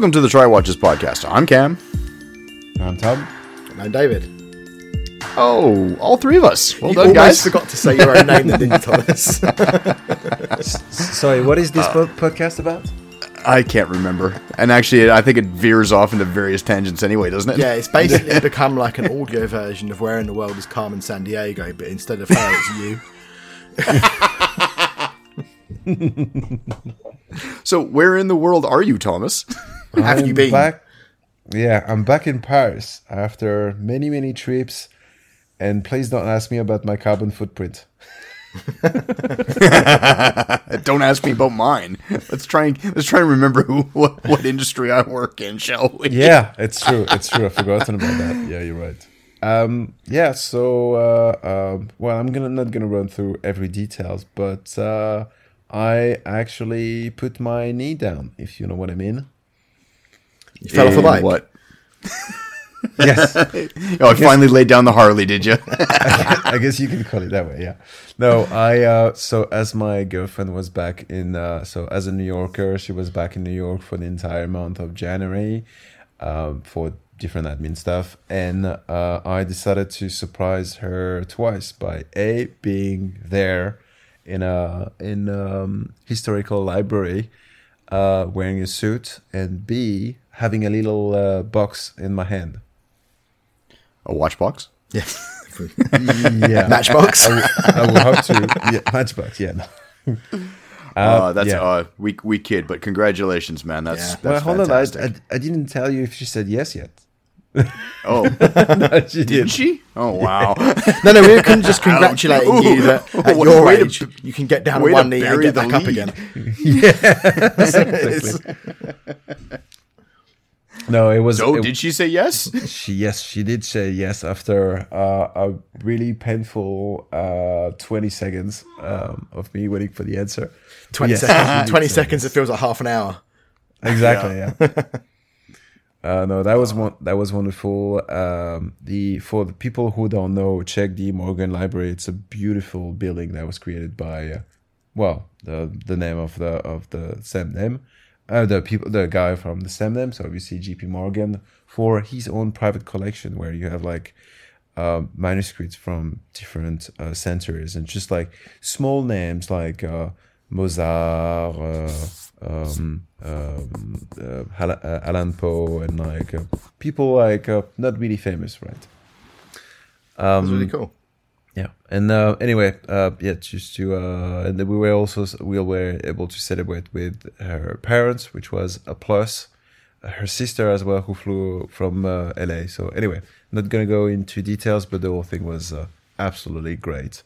Welcome to the Try Watches podcast. I'm Cam. I'm Tom. And I'm David. Oh, all three of us. Well you done, almost guys. forgot to say your own name, then, didn't you, Thomas? Sorry, what is this uh, po- podcast about? I can't remember. And actually, I think it veers off into various tangents anyway, doesn't it? yeah, it's basically become like an audio version of Where in the World is Carmen Sandiego, but instead of her, it's you. So, where in the world are you, Thomas? Have you I'm been? Back, yeah, I'm back in Paris after many, many trips. And please don't ask me about my carbon footprint. Don't ask me about mine. Let's try and let's try and remember who what, what industry I work in, shall we? Yeah, it's true. It's true. I've forgotten about that. Yeah, you're right. Um, yeah. So, uh, um, well, I'm gonna not gonna run through every details, but uh, I actually put my knee down, if you know what I mean. You fell off a bike. What? Yes. Oh, I finally laid down the Harley. Did you? I guess you can call it that way. Yeah. No, I uh, so as my girlfriend was back in uh, so as a New Yorker, she was back in New York for the entire month of January um, for different admin stuff, and uh, I decided to surprise her twice by a being there in a in um, historical library uh, wearing a suit, and b having a little uh, box in my hand. A watch box. Yeah. Yeah. Matchbox. I will hope to. Yeah, Matchbox. Yeah. No. Uh, that's yeah. uh, we we kid, but congratulations, man. That's, Yeah. that's well, hold on. I. I, I didn't tell you if she said yes yet. Oh, no, she didn't she? Oh, wow. no, no, we were con- just congratulating Ouch. you that at Way your to- age, you can get down way on one knee and get the back up lead. again. No, it was. So, it- did she say yes? she yes, she did say yes after uh, a really painful uh, twenty seconds um, of me waiting for the answer. 20 Yes, seconds. 20 say seconds, it feels like half an hour. Exactly. Yeah. Uh, no, that was one. That was wonderful. Um, the for the people who don't know, check the Morgan Library. It's a beautiful building that was created by, uh, well, the the name of the of the same name, uh, the people, the guy from the same name. So obviously J.P. Morgan for his own private collection, where you have like uh, manuscripts from different uh, centuries and just like small names like uh, Mozart, uh, um, um, uh, Hal- Allan Poe, and like uh, people like uh, not really famous, right? That's really Um, cool. Yeah, and uh, anyway, uh, yeah, just to uh, and then we were also we were able to celebrate with her parents, which was a plus. Her sister as well, who flew from uh, LA. So anyway, not gonna go into details, but the whole thing was uh, absolutely great.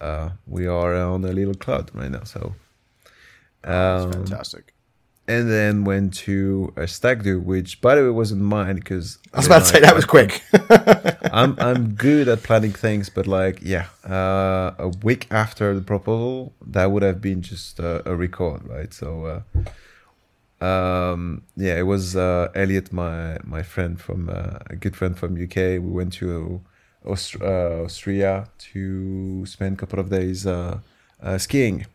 Uh, we are on a little cloud right now, so. Um, Fantastic. And then went to a stag do, which by the way wasn't mine because I was about to say that was quick. I'm I'm good at planning things, but like yeah, uh, a week after the proposal, that would have been just uh, a record, right? So, uh, um, yeah, it was uh, Elliot, my my friend from uh, a good friend from UK. We went to Aust- uh, Austria to spend a couple of days uh, uh, skiing.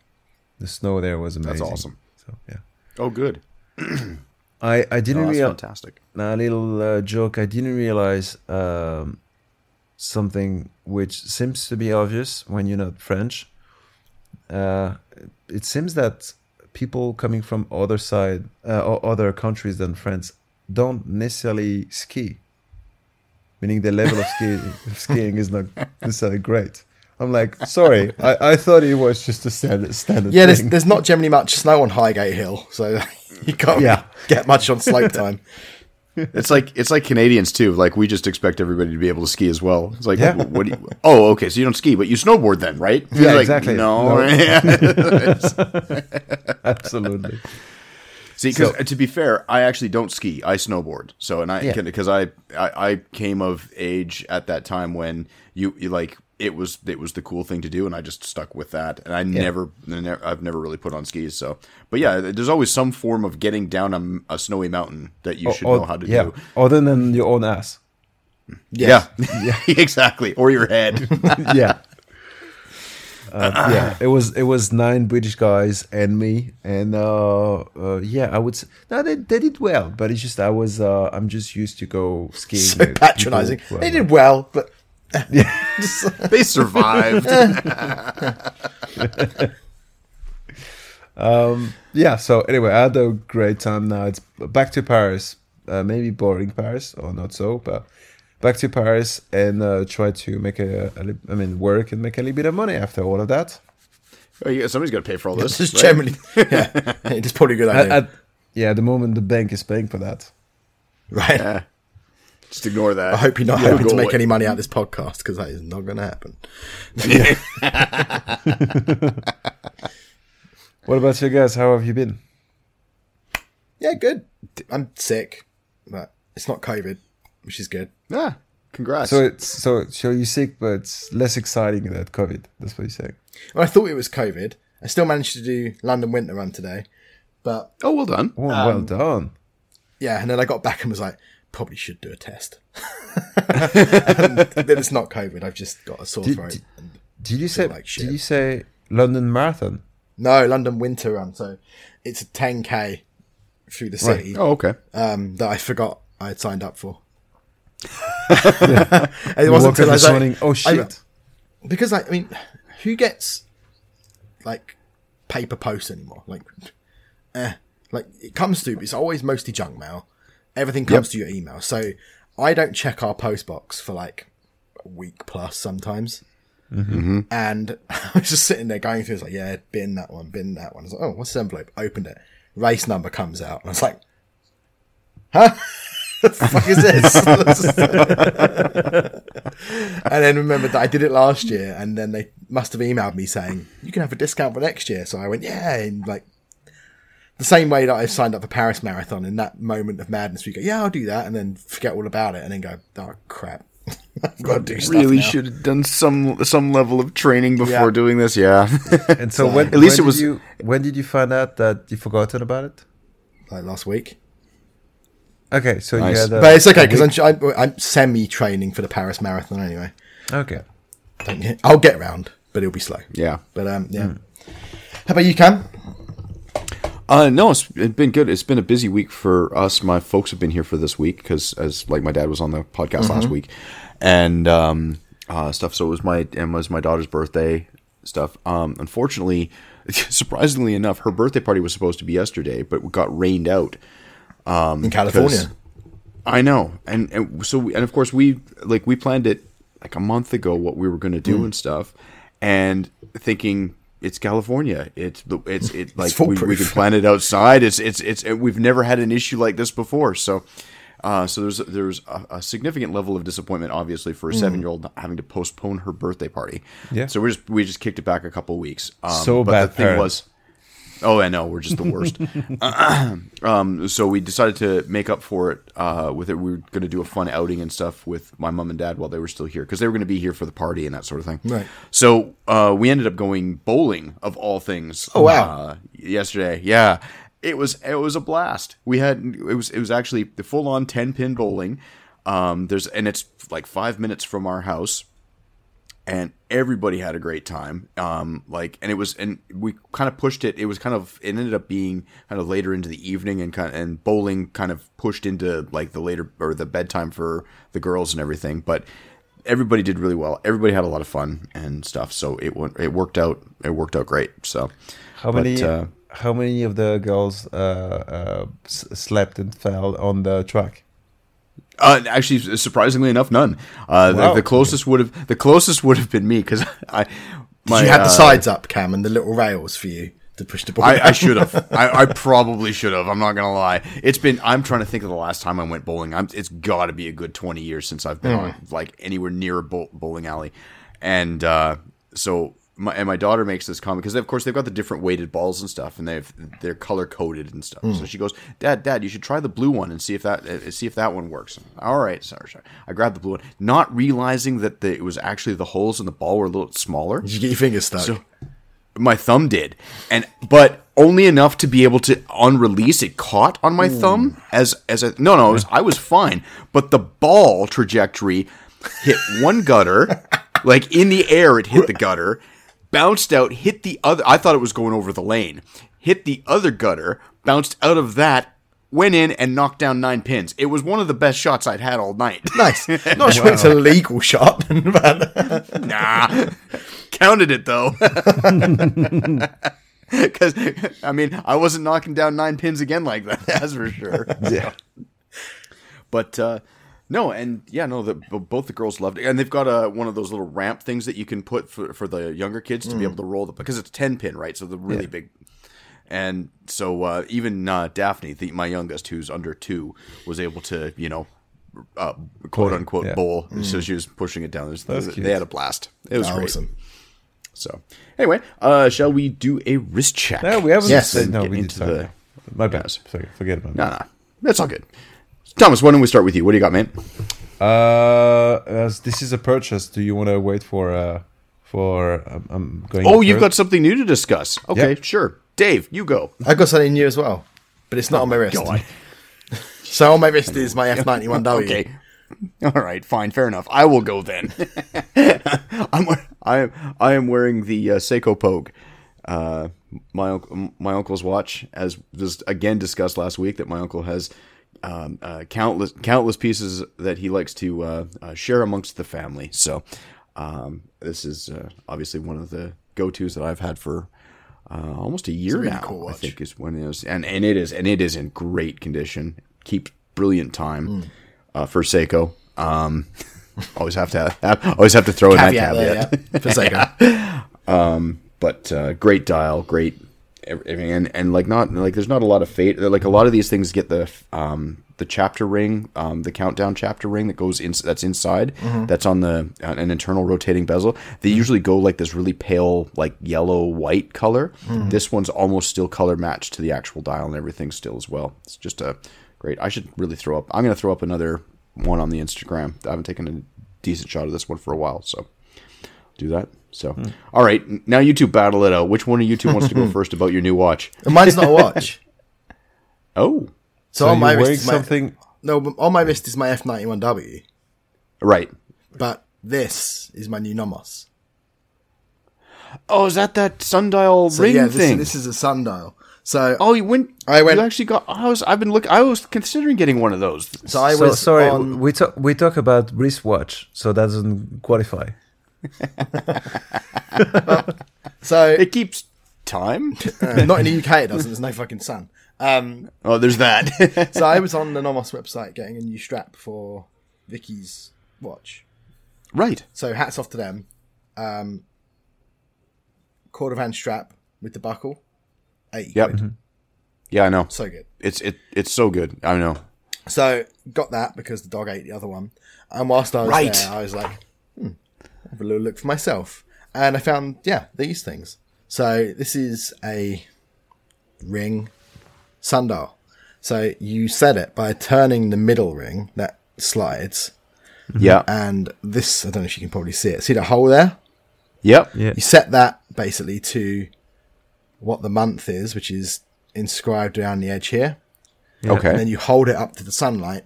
The snow there was amazing. That's awesome. So yeah, Oh, good. I I didn't Oh, that's realize. fantastic. Now, a little uh, joke. I didn't realize um, something which seems to be obvious when you're not French. Uh, it seems that people coming from other side uh, or other countries than France don't necessarily ski, meaning the level of ski, of skiing is not necessarily great. I'm like, sorry, I, I thought it was just a standard standard. yeah, there's, thing. there's not generally much snow on Highgate Hill, so you can't Yeah. get much on slope time. It's like it's like Canadians too. Like we just expect everybody to be able to ski as well. It's like, Yeah. what? Do you, oh, okay. So you don't ski, but you snowboard then, right? Yeah, Like, exactly. No. No. Yeah. absolutely. See, because So- uh, to be fair, I actually don't ski. I snowboard. So, and I Yeah. because I, I I came of age at that time when you, you like it was it was the cool thing to do, and I just stuck with that. And I never, I never I've never really put on skis. So, but yeah, there's always some form of getting down a, a snowy mountain that you should Or- know how to yeah, do. other than your own ass. Yes. Yeah, exactly. Or your head. yeah. uh, yeah, it was it was nine British guys and me, and uh, uh, yeah, I would. Say, no, they they did well, but it's just I was uh, I'm just used to go skiing. So patronising. They did well, but yeah, they survived. um, yeah. So anyway, I had a great time. Now it's back to Paris. Uh, maybe boring Paris or not so, but back to Paris and uh, try to make a, a, I mean, work and make a little bit of money after all of that. Oh, yeah, somebody's got to pay for all this. Just right? generally, yeah, it's probably a good idea. At, at, yeah, at the moment the bank is paying for that. Right. Yeah. Just ignore that. I hope you're not yeah, hoping to make away. any money out of this podcast because that is not going to happen. what about you guys? How have you been? Yeah, good. I'm sick, but it's not COVID which is good. Yeah, congrats. So it's so so you're sick, but it's less exciting than COVID. That's what you're saying. Well, I thought it was COVID. I still managed to do London Winter Run today, but oh, well done. Oh, um, well done. Yeah, and then I got back and was like, probably should do a test. then it's not COVID. I've just got a sore did, throat. Did, did you say? Like did you say London Marathon? No, London Winter Run. So it's a 10k through the city. Right. Oh, okay. Um, that I forgot I had signed up for. it wasn't until I was like, oh shit. I, because I, I mean, who gets like paper posts anymore? Like, eh, like it comes to it's always mostly junk mail. Everything comes yep. to your email, so I don't check our post box for like a week plus sometimes. Mm-hmm. And I was just sitting there going through, it's like, yeah, bin that one, bin that one. I was like, oh, what's this envelope? Opened it. Race number comes out. And I was like, huh? the fuck is this? and then remembered that I did it last year, and then they must have emailed me saying you can have a discount for next year. So I went, yeah, and like the same way that I signed up for Paris Marathon. In that moment of madness, we go, yeah, I'll do that, and then forget all about it, and then go, oh crap. I've got to do really should have done some some level of training before yeah. doing this. Yeah, and so, so when, at least when it was. You, when did you find out that you forgotten about it? Like last week. Okay, so nice. yeah, but it's okay because I'm, I'm semi training for the Paris Marathon anyway. Okay, I'll get around, but it'll be slow. Yeah, but um, yeah. Mm. How about you, Cam? Uh, no, it's been good. It's been a busy week for us. My folks have been here for this week because, as like my dad was on the podcast mm-hmm. last week, and um, uh, stuff. So it was my and was my daughter's birthday stuff. Um, unfortunately, surprisingly enough, her birthday party was supposed to be yesterday, but got rained out. Um, in California. I know, and, and so and of course we like we planned it like a month ago what we were going to do mm. and stuff, and thinking it's California. It's it's it like we, we, can plan it outside. It's it's it's we've never had an issue like this before. So uh, so there's there's a, a, significant level of disappointment, obviously, for a mm. seven year old having to postpone her birthday party. Yeah. So we just we just kicked it back a couple weeks. Um, so but bad. The thing parent. was Oh, I know. We're just the worst. um, so we decided to make up for it uh, with it. We were going to do a fun outing and stuff with my mom and dad while they were still here because they were going to be here for the party and that sort of thing. Right. So uh, we ended up going bowling of all things. Oh wow! Uh, yesterday, yeah, it was it was a blast. We had it was it was actually the full on ten pin bowling. Um, there's and it's like five minutes from our house and everybody had a great time. Um, like, and it was, and we kind of pushed it. It was kind of, it ended up being kind of later into the evening, and kind of, and bowling kind of pushed into like the later or the bedtime for the girls and everything. But everybody did really well. Everybody had a lot of fun and stuff. So it went, it worked out. It worked out great. So how but, many? Uh, how many of the girls uh, uh, slept and fell on the track? Uh, actually, surprisingly enough, none. Uh, wow. the, the, closest would have the closest would have been me because I. My, Did you had uh, the sides up, Cam, and the little rails for you to push the ball. I, I should have. I, I, probably should have. I'm not gonna lie. It's been. I'm trying to think of the last time I went bowling. I'm, it's got to be a good 20 years since I've been mm. on like anywhere near a bowling alley, and uh, so my, and my daughter makes this comment because of course they've got the different weighted balls and stuff, and they've they're color coded and stuff. Mm. So she goes, "Dad, Dad, you should try the blue one and see if that uh, see if that one works." All right, sorry, sorry. I grabbed the blue one, not realizing that the, it was actually the holes in the ball were a little smaller. Did you get your finger stuck? So, my thumb did, and but only enough to be able to unrelease. It caught on my Ooh. thumb as as a no no. Was, I was fine, but the ball trajectory hit one gutter. like in the air, it hit the gutter bounced out, hit the other. I thought it was going over the lane. Hit the other gutter, bounced out of that, went in and knocked down nine pins. It was one of the best shots I'd had all night. Nice. Not sure it's a legal shot, but nah, counted it though. Because I mean, I wasn't knocking down nine pins again like that. That's for sure. Yeah. But uh, no, and yeah, no, the, both the girls loved it, and they've got a one of those little ramp things that you can put for, for the younger kids to be able to roll the because it's ten pin, right? So the really Yeah. big. And so uh, even uh, Daphne, the, my youngest, who's under two, was able to you know, uh, quote unquote yeah. bowl. So she was pushing it down. There's- That's they had a blast. It was great. awesome. So anyway, uh, shall we do a wrist check? No, we haven't. Yes. said- no, we did into the- My bad. Yes. Sorry, forget about No, no, that's all good. Thomas, why don't we start with you? What do you got, man? Uh, as this is a purchase. Do you want to wait for uh for um, I'm going? Oh, you've got something new to discuss. Okay, Yeah. sure. Dave, you go. I got something new as well, but it's not on my wrist. Go on. So on my wrist is my F91W. Okay. All right, fine, fair enough. I will go then. I'm I am I am wearing the uh, Seiko Pogue, uh, my my uncle's watch. As was again discussed last week, that my uncle has um, uh, countless countless pieces that he likes to uh, uh, share amongst the family. So um, this is uh, obviously one of the go tos that I've had for. Uh, almost a year really now, cool I think is when it was, and and it is, and it is in great condition. Keeps brilliant time Hmm. uh, for Seiko. Um, always have to have, always have to throw in that Caveat yeah. For Seiko. But uh, great dial, great everything, and and like not like there's not a lot of fate. Like a lot of these things get the um the chapter ring, um the countdown chapter ring that goes in that's inside. Mm-hmm. That's on the uh, an internal rotating bezel. They usually go like this really pale like yellow white color. Mm-hmm. This one's almost still color matched to the actual dial and everything still as well. It's just a great. I should really throw up. I'm gonna throw up another one on the Instagram. I haven't taken a decent shot of this one for a while, so do that. So, all right, now you two battle it out. Which one of you two wants to go first about your new watch? Mine's not a watch. Oh, So, So on my you're wrist wearing is my, something. no, but on my wrist is my F91W, right. but this is my new Nomos. Oh, is that that sundial So ring yeah, this, thing? this is a sundial. So oh, you went. I went- You actually got. I was. I've been looking. I was considering getting one of those. so I So was sorry, on. we talk we talk about wristwatch, so that doesn't qualify. So It keeps time. uh, not in the UK, it doesn't. There's no fucking sun. Um, oh, there's that. so I was on the Nomos website getting a new strap for Vicky's watch. right. So hats off to them. Um, Cordovan strap with the buckle, eighty Yep. quid. Yeah, I know. So good. It's it. It's so good. I know. So got that because the dog ate the other one. And whilst I was Right. there, I was like, have a little look for myself. And I found, yeah, these things. So this is a ring sundial. So you set it by turning the middle ring that slides. Yeah. And this, I don't know if you can probably see it. See the hole there? Yep. Yeah. You set that basically to what the month is, which is inscribed around the edge here. Okay. and then you hold it up to the sunlight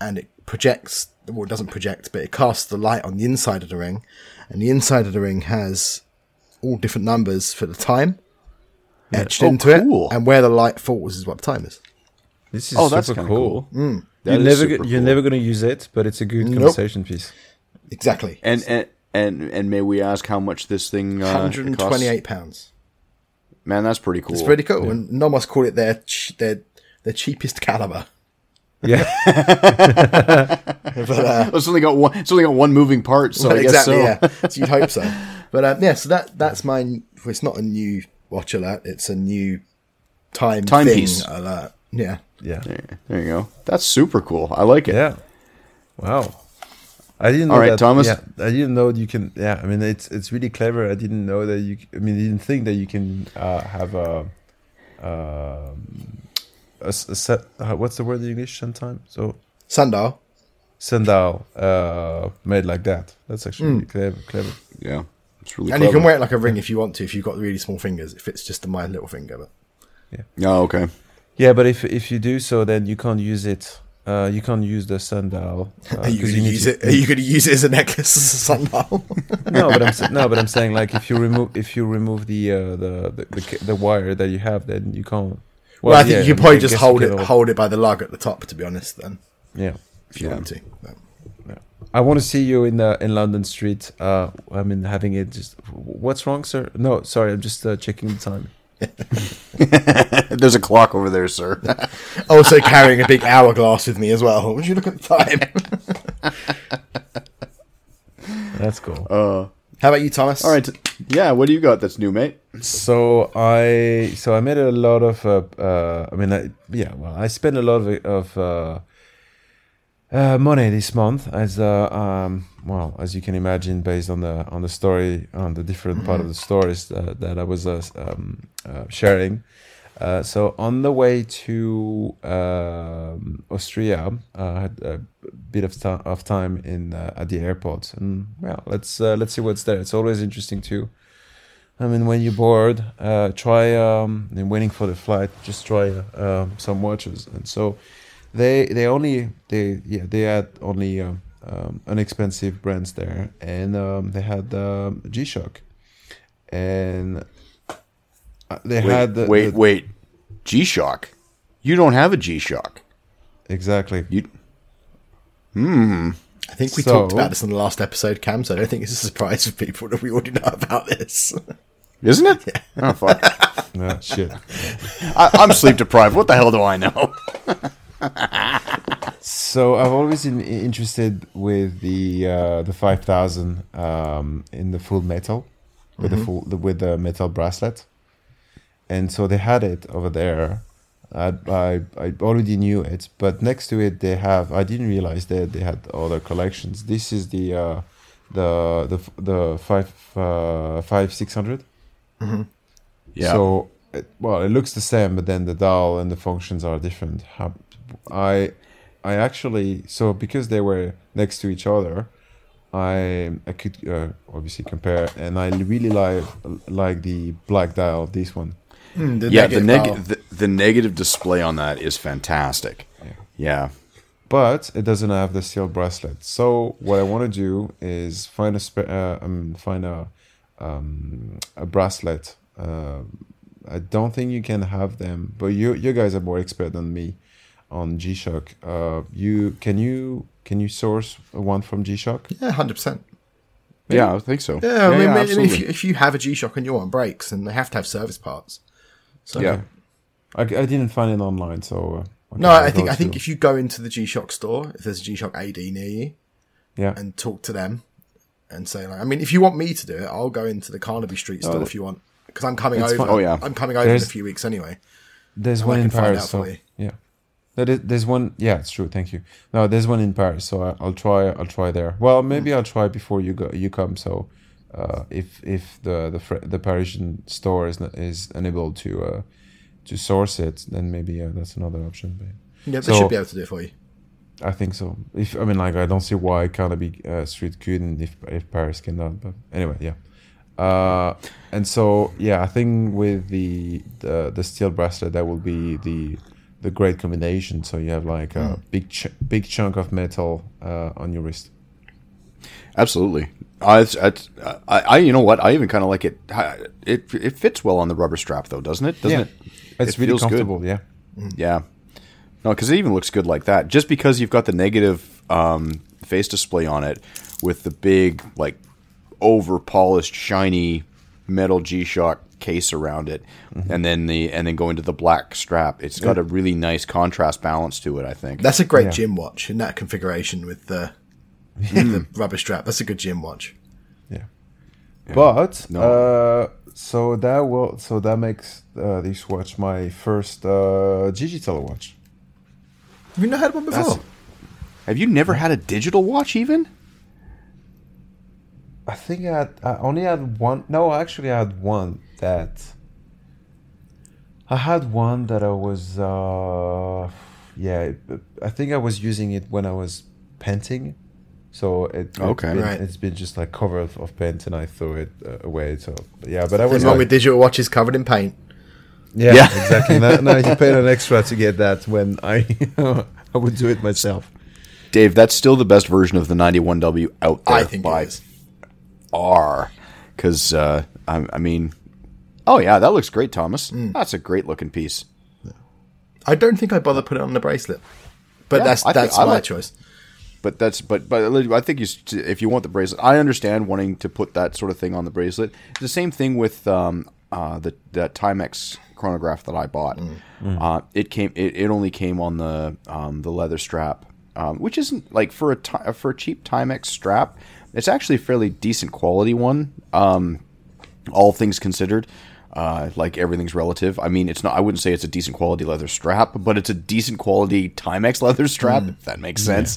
and it projects well it doesn't project but it casts the light on the inside of the ring and the inside of the ring has all different numbers for the time etched Oh, into cool. it and where the light falls is what the time is This is Oh, that's super kinda cool. That You're never super go- you're never gonna use it, but it's a good Nope. conversation piece. exactly And and and and may we ask how much this thing? Uh, 128 pounds Man, that's pretty cool. it's pretty cool and nomos call it their ch- their their cheapest caliber Yeah, but uh, It's only got one. It's only got one moving part, so I guess exactly so. yeah so you'd hope so but uh, yeah so that that's my well, it's not a new watch alert it's a new time Timepiece. thing alert yeah yeah, There you go. That's super cool. I like it. yeah. Wow. I didn't know All right, that. Thomas. Yeah, I didn't know you can. Yeah, I mean it's it's really clever. I didn't know that you. I mean, I didn't think that you can uh, have a, um, a, s- a set. Uh, what's the word in English? Sometime. So sundial sundial uh, made like that. That's actually really clever. Clever. Yeah, it's really. And you can wear it like a ring if you want to, if you've got really small fingers. It fits just to my little finger. But yeah. Oh, okay. Yeah, but if if you do so, then you can't use it Uh, you can't use the sundial. Uh, Are you 'cause going to need use to- it? Are you going to use it as a necklace as a sundial? no, but I'm no, but I'm saying like if you remove if you remove the uh, the, the the the wire that you have, then you can't. Well, I think yeah, you could I probably mean, just hold it, all- hold it by the lug at the top. To be honest, then Yeah, if you Yeah. want to. But- I want to see you in the in London Street. Uh, I mean, having it just. What's wrong, sir? No, sorry, I'm just uh, checking the time. There's a clock over there, sir. Also carrying a big hourglass with me as well. Would you look at the time? That's cool. Uh, How about you, Thomas? all right. Yeah, what do you got that's new, mate? So I so I made a lot of uh, uh I mean I, yeah well I spent a lot of of uh, uh money this month as uh um well as you can imagine based on the on the story on the different part of the stories that, that I was uh, um, uh, sharing. Uh, so on the way to um, Austria, I had a bit of, ti of time in uh, at the airport, and well, let's uh, let's see what's there. It's always interesting too. I mean, when you're bored, uh, try um, waiting for the flight. Just try um, some watches, and so they they only they yeah they had only um, um, inexpensive brands there, and um, they had um, G Shock, and they Wait, had the, wait, the- wait. G Shock. You don't have a G Shock. exactly. You. I think we So- talked about this in the last episode, Cam. So I don't think it's a surprise for people that we already know about this. Isn't it? Yeah. Oh fuck! Yeah, shit. I, I'm sleep deprived. What the hell do I know? So I've always been interested with the uh, the five thousand um, in the full metal with the full the, with the metal bracelet, and so they had it over there. I, I I already knew it, but next to it they have. I didn't realize that they had other collections. This is the uh, the the the five uh, five six hundred. Yeah. So, it, well, it looks the same, but then the dial and the functions are different. I, I actually so because they were next to each other, I I could uh, obviously compare, and I really like like the black dial of this one. Hmm, the yeah, the, negative neg- dial. the the negative display on that is fantastic. Yeah. but it doesn't have the steel bracelet. So what I want to do is find a spe- uh, um, find a um, a bracelet. Uh, I don't think you can have them, but you you guys are more expert than me on G Shock. Uh, you can you can you source one from G Shock? Yeah, hundred percent. Yeah, I think so. Yeah, I mean, I mean, absolutely. if you, if you have a G Shock and you want breaks, and they have to have service parts. So yeah. I, I didn't find it online, so uh, No, I think I think to- if you go into the G Shock store, if there's a G Shock AD near you, yeah and talk to them and say like, I mean, if you want me to do it, I'll go into the Carnaby Street store Oh. if you want, because I'm coming over. fine. Oh, yeah. I'm coming over in a few weeks anyway. There's one in Paris. So yeah, that is, there's one. Yeah, it's true. Thank you. No, there's one in Paris. So I'll try. I'll try there. Well, maybe I'll try before you go. You come. So uh, if if the the the Parisian store is not, is unable to uh, to source it, then maybe uh, that's another option. But Yeah, they So- should be able to do it for you. I think so. If I mean, like, I don't see why Carnaby uh, Street couldn't if if Paris cannot. But anyway, yeah. Uh, and so yeah, I think with the the, the steel bracelet, that will be the the great combination. So you have like a big ch- big chunk of metal uh, on your wrist. Absolutely. I, it's- it's- I, I, you know what? I even kind of like it. It it fits well on the rubber strap, though, doesn't it? Doesn't yeah, it? it's It really feels good. comfortable. Yeah, Yeah. No, because it even looks good like that. Just because you've got the negative um, face display on it with the big, like, over polished, shiny metal G Shock case around it, Mm-hmm. and then the and then going to the black strap. It's got a really nice contrast balance to it. I think. That's a great Yeah. gym watch in that configuration with the, the rubber strap. That's a good gym watch. yeah. But No. uh, so that will so that makes uh, this watch my first uh, digital watch. Have you not had one before? That's- Have you never had a digital watch even? I think I, had, I only had one. No, actually, I had one that. I had one that I was. Uh, yeah, I think I was using it when I was painting. So it, it's Okay. been, Right. it's been just like covered of, of paint, and I threw it uh, away. So yeah, but I was What's wrong like, with digital watches covered in paint? yeah, Yeah. exactly. now, now you paid an extra to get that when I I would do it myself. Dave, that's still the best version of the 91W out there I think by it is. far. Because, uh, I, I mean, oh yeah, that looks great, Thomas. Mm. That's a great looking piece. I don't think I bother putting it on the bracelet, but Yeah, that's I that's my like- choice. But that's but but I think you, if you want the bracelet, I understand wanting to put that sort of thing on the bracelet. It's the same thing with um, uh, the that Timex chronograph that I bought. Uh, it came it, it only came on the um, the leather strap, um, which isn't like for a ti- for a cheap Timex strap. It's actually a fairly decent quality one. Um, all things considered. Uh, like everything's relative. I mean, it's not. I wouldn't say it's a decent quality leather strap, but it's a decent quality Timex leather strap. If that makes sense.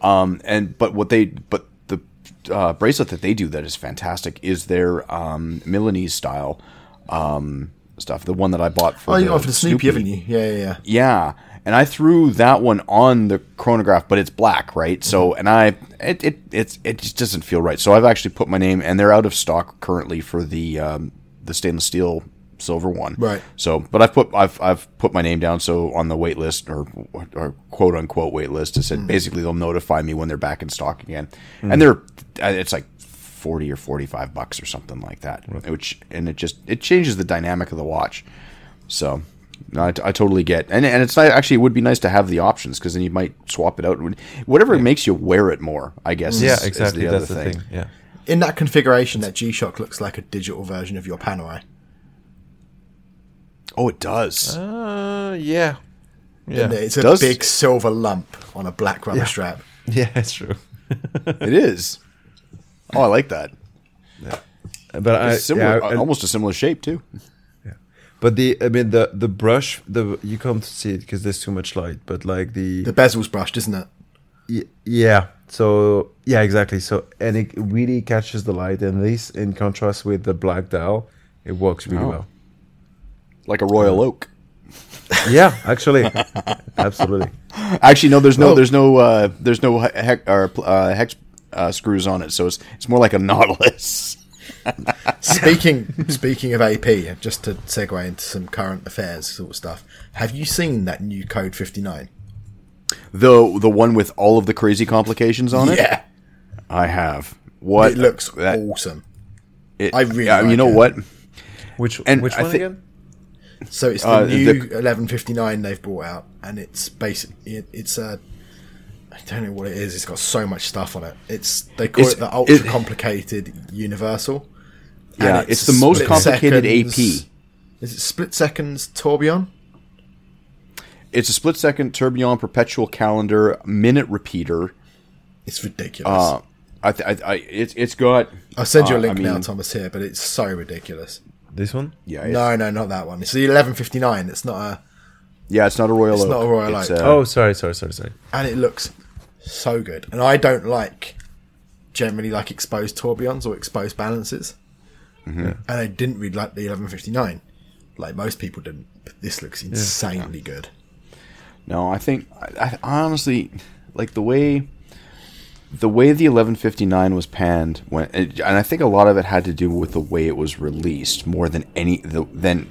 Um, and but what they but the uh, bracelet that they do that is fantastic is their um, Milanese style um, stuff. The one that I bought for Oh, you it for the Snoopy, haven't you? Yeah, yeah, yeah. yeah, and I threw that one on the chronograph, but it's black, right? So, Mm-hmm. and I it it it's, it just doesn't feel right. So I've actually put my name, and they're out of stock currently for the um, the stainless steel silver one, Right. So, but I've put I've I've put my name down so on the wait list or or quote unquote wait list. It Mm. said basically they'll notify me when they're back in stock again, and they're uh, it's like. 40 or 45 bucks or something like that which and it just it changes the dynamic of the watch so no, I, I totally get, and and it's not, actually it would be nice to have the options because then you might swap it out. Whatever makes you wear it more, I guess. Yeah, is- is exactly. the other That's the thing. Yeah. In that configuration, that G Shock looks like a digital version of your Panerai. Oh, it does. Uh, yeah. Yeah. And It's a Does- big silver lump on a black rubber strap. Yeah, it's true. it is. Oh, I like that. Yeah. But I, similar, yeah, and- almost a similar shape too. Yeah. But the I mean the the brush the you can't see it because there's too much light. But like the, The bezel's brushed, isn't it? Y- yeah. So yeah, exactly. So and it really catches the light, and this in contrast with the black dial, it works really Oh. well. Like a royal oak. Yeah, actually, absolutely. Actually, no. There's no. Oh. There's no. Uh, there's no he- hex or uh, hex uh, screws on it, so it's it's more like a nautilus. Speaking speaking of AP, just to segue into some current affairs sort of stuff, have you seen that new Code 59? The the one with all of the crazy complications on it. Yeah, I have. What it looks that, awesome. it- I really Yeah, you know it. what? Which And which I one thi- again? So it's the Uh, new the- 1159 they've brought out, and it's basically it, it's a I don't know what it is. It's got so much stuff on it. It's they call It's- it the ultra it- complicated universal. Yeah, it's the most complicated seconds- AP. Is it split seconds tourbillon? It's a split second tourbillon perpetual calendar minute repeater. It's ridiculous. Uh, I, th- I, I it's it's got. I'll send you a uh, link I now, Thomas. Here, but it's so ridiculous. This one? Yeah, No, no, not that one. It's the 1159. It's not a, yeah, it's not a royal. It's oak. not a Royal It's, Oak. uh, Oh, sorry, sorry, sorry, sorry. and it looks so good. And I don't like generally like exposed tourbillons or exposed balances. Mm-hmm. And I didn't really like the 1159, like most people didn't. But this looks insanely good. No, I think I, I honestly like the way the way the 1159 was panned when, and I think a lot of it had to do with the way it was released more than any the, than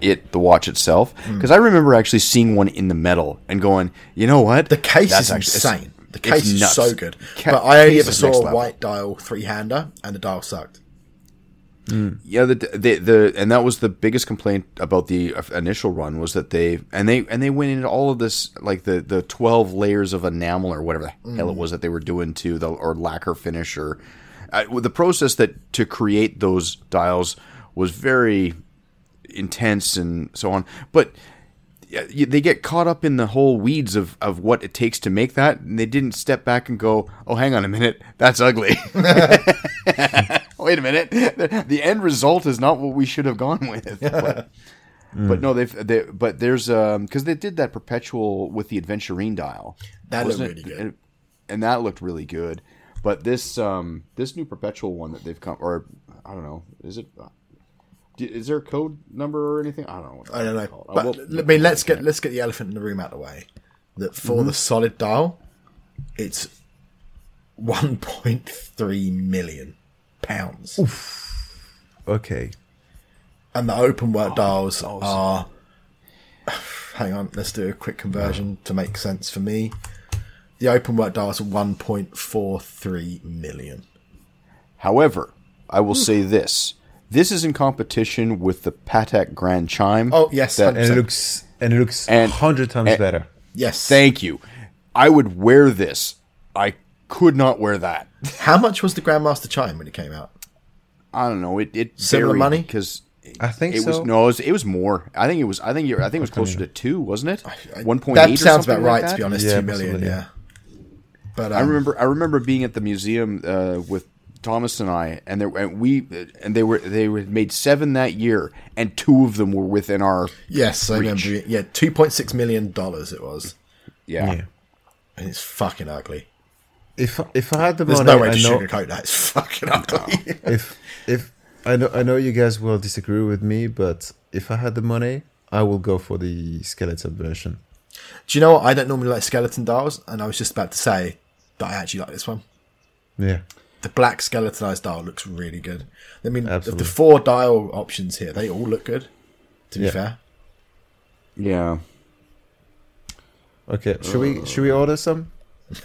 it the watch itself. Hmm. Because I remember actually seeing one in the metal and going, you know what, The case That's is actually- insane. The case is so good. Ca- but I only ever saw a white dial three hander, and the dial sucked. Yeah, the, the the and that was the biggest complaint about the initial run was that they and they and they went into all of this like the the twelve layers of enamel or whatever the hell it was that they were doing to the or lacquer finish or uh, the process that to create those dials was very intense and so on, but. They get caught up in the whole weeds of, of what it takes to make that, and they didn't step back and go, "Oh, hang on a minute, that's ugly." wait a minute the, end result is not what we should have gone with but, but no they've they but there's um because they did that perpetual with the adventurine dial That looked wasn't really it? good. and, and that looked really good but this um this new perpetual one that they've come or i don't know is it uh, is there a code number or anything i don't know I don't know. called. But will- I mean, let's get let's get the elephant in the room out of the way. That for Mm-hmm. the solid dial, it's 1.3 million pounds, Okay. and the open Oh, work dials are hang on, let's do a quick conversion to make sense for me. The open work dial is 1.43 million. However, I will hmm. say this: this is in competition with the Patek Grand Chime. Oh yes, that- and it looks and it looks And- hundred times and- better. yes. Thank you. I would wear this. I could not wear that. How much was the Grandmaster chime when it came out? I don't know. It it Similar money? because I think it was so. no, it was, it was more. I think it was. I think you're, I think it was closer to two, wasn't it? One point That sounds about right, to be honest. Yeah, Two million, possibly, yeah. But I um, remember. I remember being at the museum uh, with Thomas and I, and there and we and they were they were made seven that year, and two of them were within our Yes, I remember. Yeah, two point six million dollars it was, yeah. Yeah. and it's fucking ugly. If if I had the There's money, no way I to know sugarcoat that. It's fucking ugly. if if I know I know you guys will disagree with me, but if I had the money, I will go for the skeleton version. Do you know what? I don't normally like skeleton dials, and I was just about to say that I actually like this one. Yeah. The black skeletonized dial looks really good. I mean, Absolutely. the four dial options here, they all look good. To be Yeah. fair, Yeah. Okay. Should we should we order some?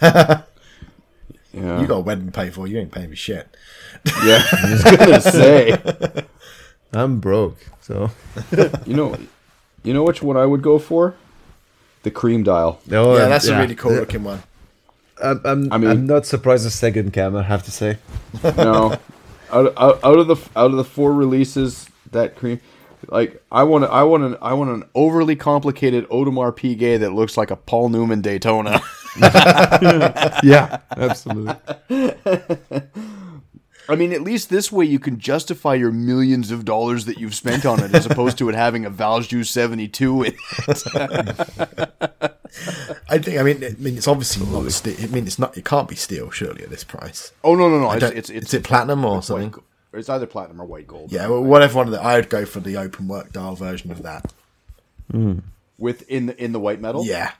Yeah. you got a wedding to pay for. You ain't paying for shit. yeah. I was gonna say. I'm broke, so You know, you know which one I would go for? The cream dial. oh, yeah, that's a really cool looking one. I'm I'm, I mean- I'm not surprised the second camera. I have to say. No, out, out, out of the out of the four releases, that cream, like I want to, I want an, I want an overly complicated Audemars Piguet that looks like a Paul Newman Daytona. yeah, absolutely. I mean, at least this way you can justify your millions of dollars that you've spent on it, as opposed to it having a Valjoux seventy two in it. I think. I mean, I mean, it's obviously not steel. I mean, it's not. It can't be steel, surely, at this price. Oh no, no, no! It's, it's, it's is it platinum or white something? go- It's either platinum or white gold. Yeah, well, whatever one of the. I would go for the open work dial version of that. Hmm. with in the in the white metal. Yeah,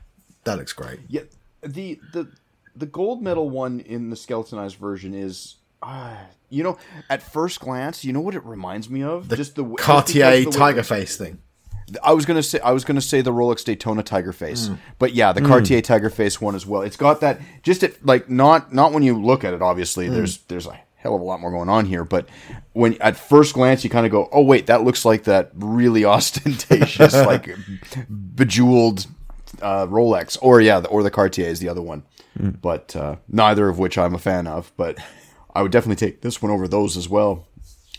that looks great. Yeah, the the the gold medal one in the skeletonized version is, uh, you know, at first glance, you know what it reminds me of? The just the Cartier the Tiger Face thing. I was gonna say I was gonna say the Rolex Daytona Tiger Face, Hmm. but yeah, the Cartier Tiger Face one as well. It's got that just it like not not when you look at it. Obviously, there's there's a hell of a lot more going on here, but when at first glance you kind of go, oh wait, that looks like that really ostentatious like bejeweled uh, Rolex, or yeah, the, or the Cartier is the other one, but uh, neither of which I'm a fan of. But I would definitely take this one over those as well.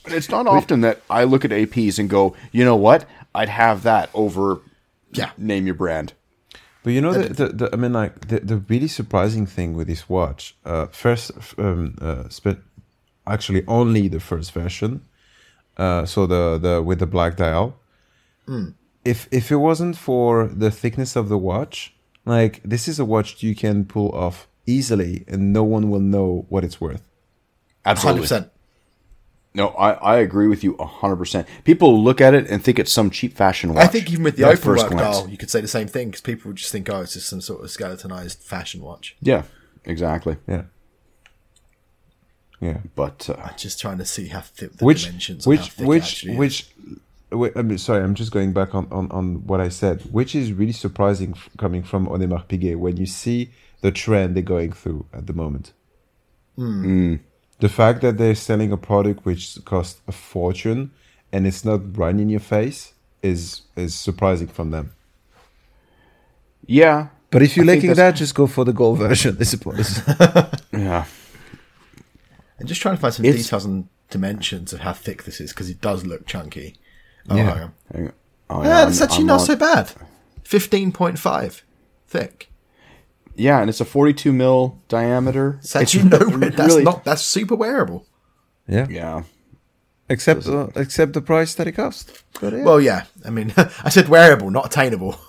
And it's not often that I look at APs and go, you know what, I'd have that over. Yeah. name your brand. But you know, the, the, the, I mean, like the, the really surprising thing with this watch, uh, first, um, uh, spe- actually only the first version, uh, so the the with the black dial. If if it wasn't for the thickness of the watch, like this is a watch you can pull off easily, and no one will know what it's worth. Hundred Absolutely. percent. No, I, I agree with you hundred percent. People look at it and think it's some cheap fashion watch. I think even with the at open first work glance. dial, you could say the same thing because people would just think, oh, it's just some sort of skeletonized fashion watch. Yeah, exactly. Yeah, yeah. But uh, I'm Just trying to see how thick the which dimensions. and how which thick which is. Which wait, I'm sorry I'm just going back on, on, on what I said which is really surprising f- coming from Audemars Piguet when you see the trend they're going through at the moment Hmm. the fact that they're selling a product which costs a fortune and it's not right in your face is is surprising from them yeah, but if you're I liking that just go for the gold version I suppose yeah. And just trying to find some It's- details and dimensions of how thick this is because it does look chunky. Oh, Yeah. hang on. Hang on. Oh, Yeah, I'm- that's actually I'm not on- so bad. Fifteen point five thick. Yeah, and it's a 42 mil diameter. It's actually no. That's really- not. That's super wearable. yeah Yeah, except uh, except the price that it costs but yeah Well, yeah. I mean, I said wearable, not attainable.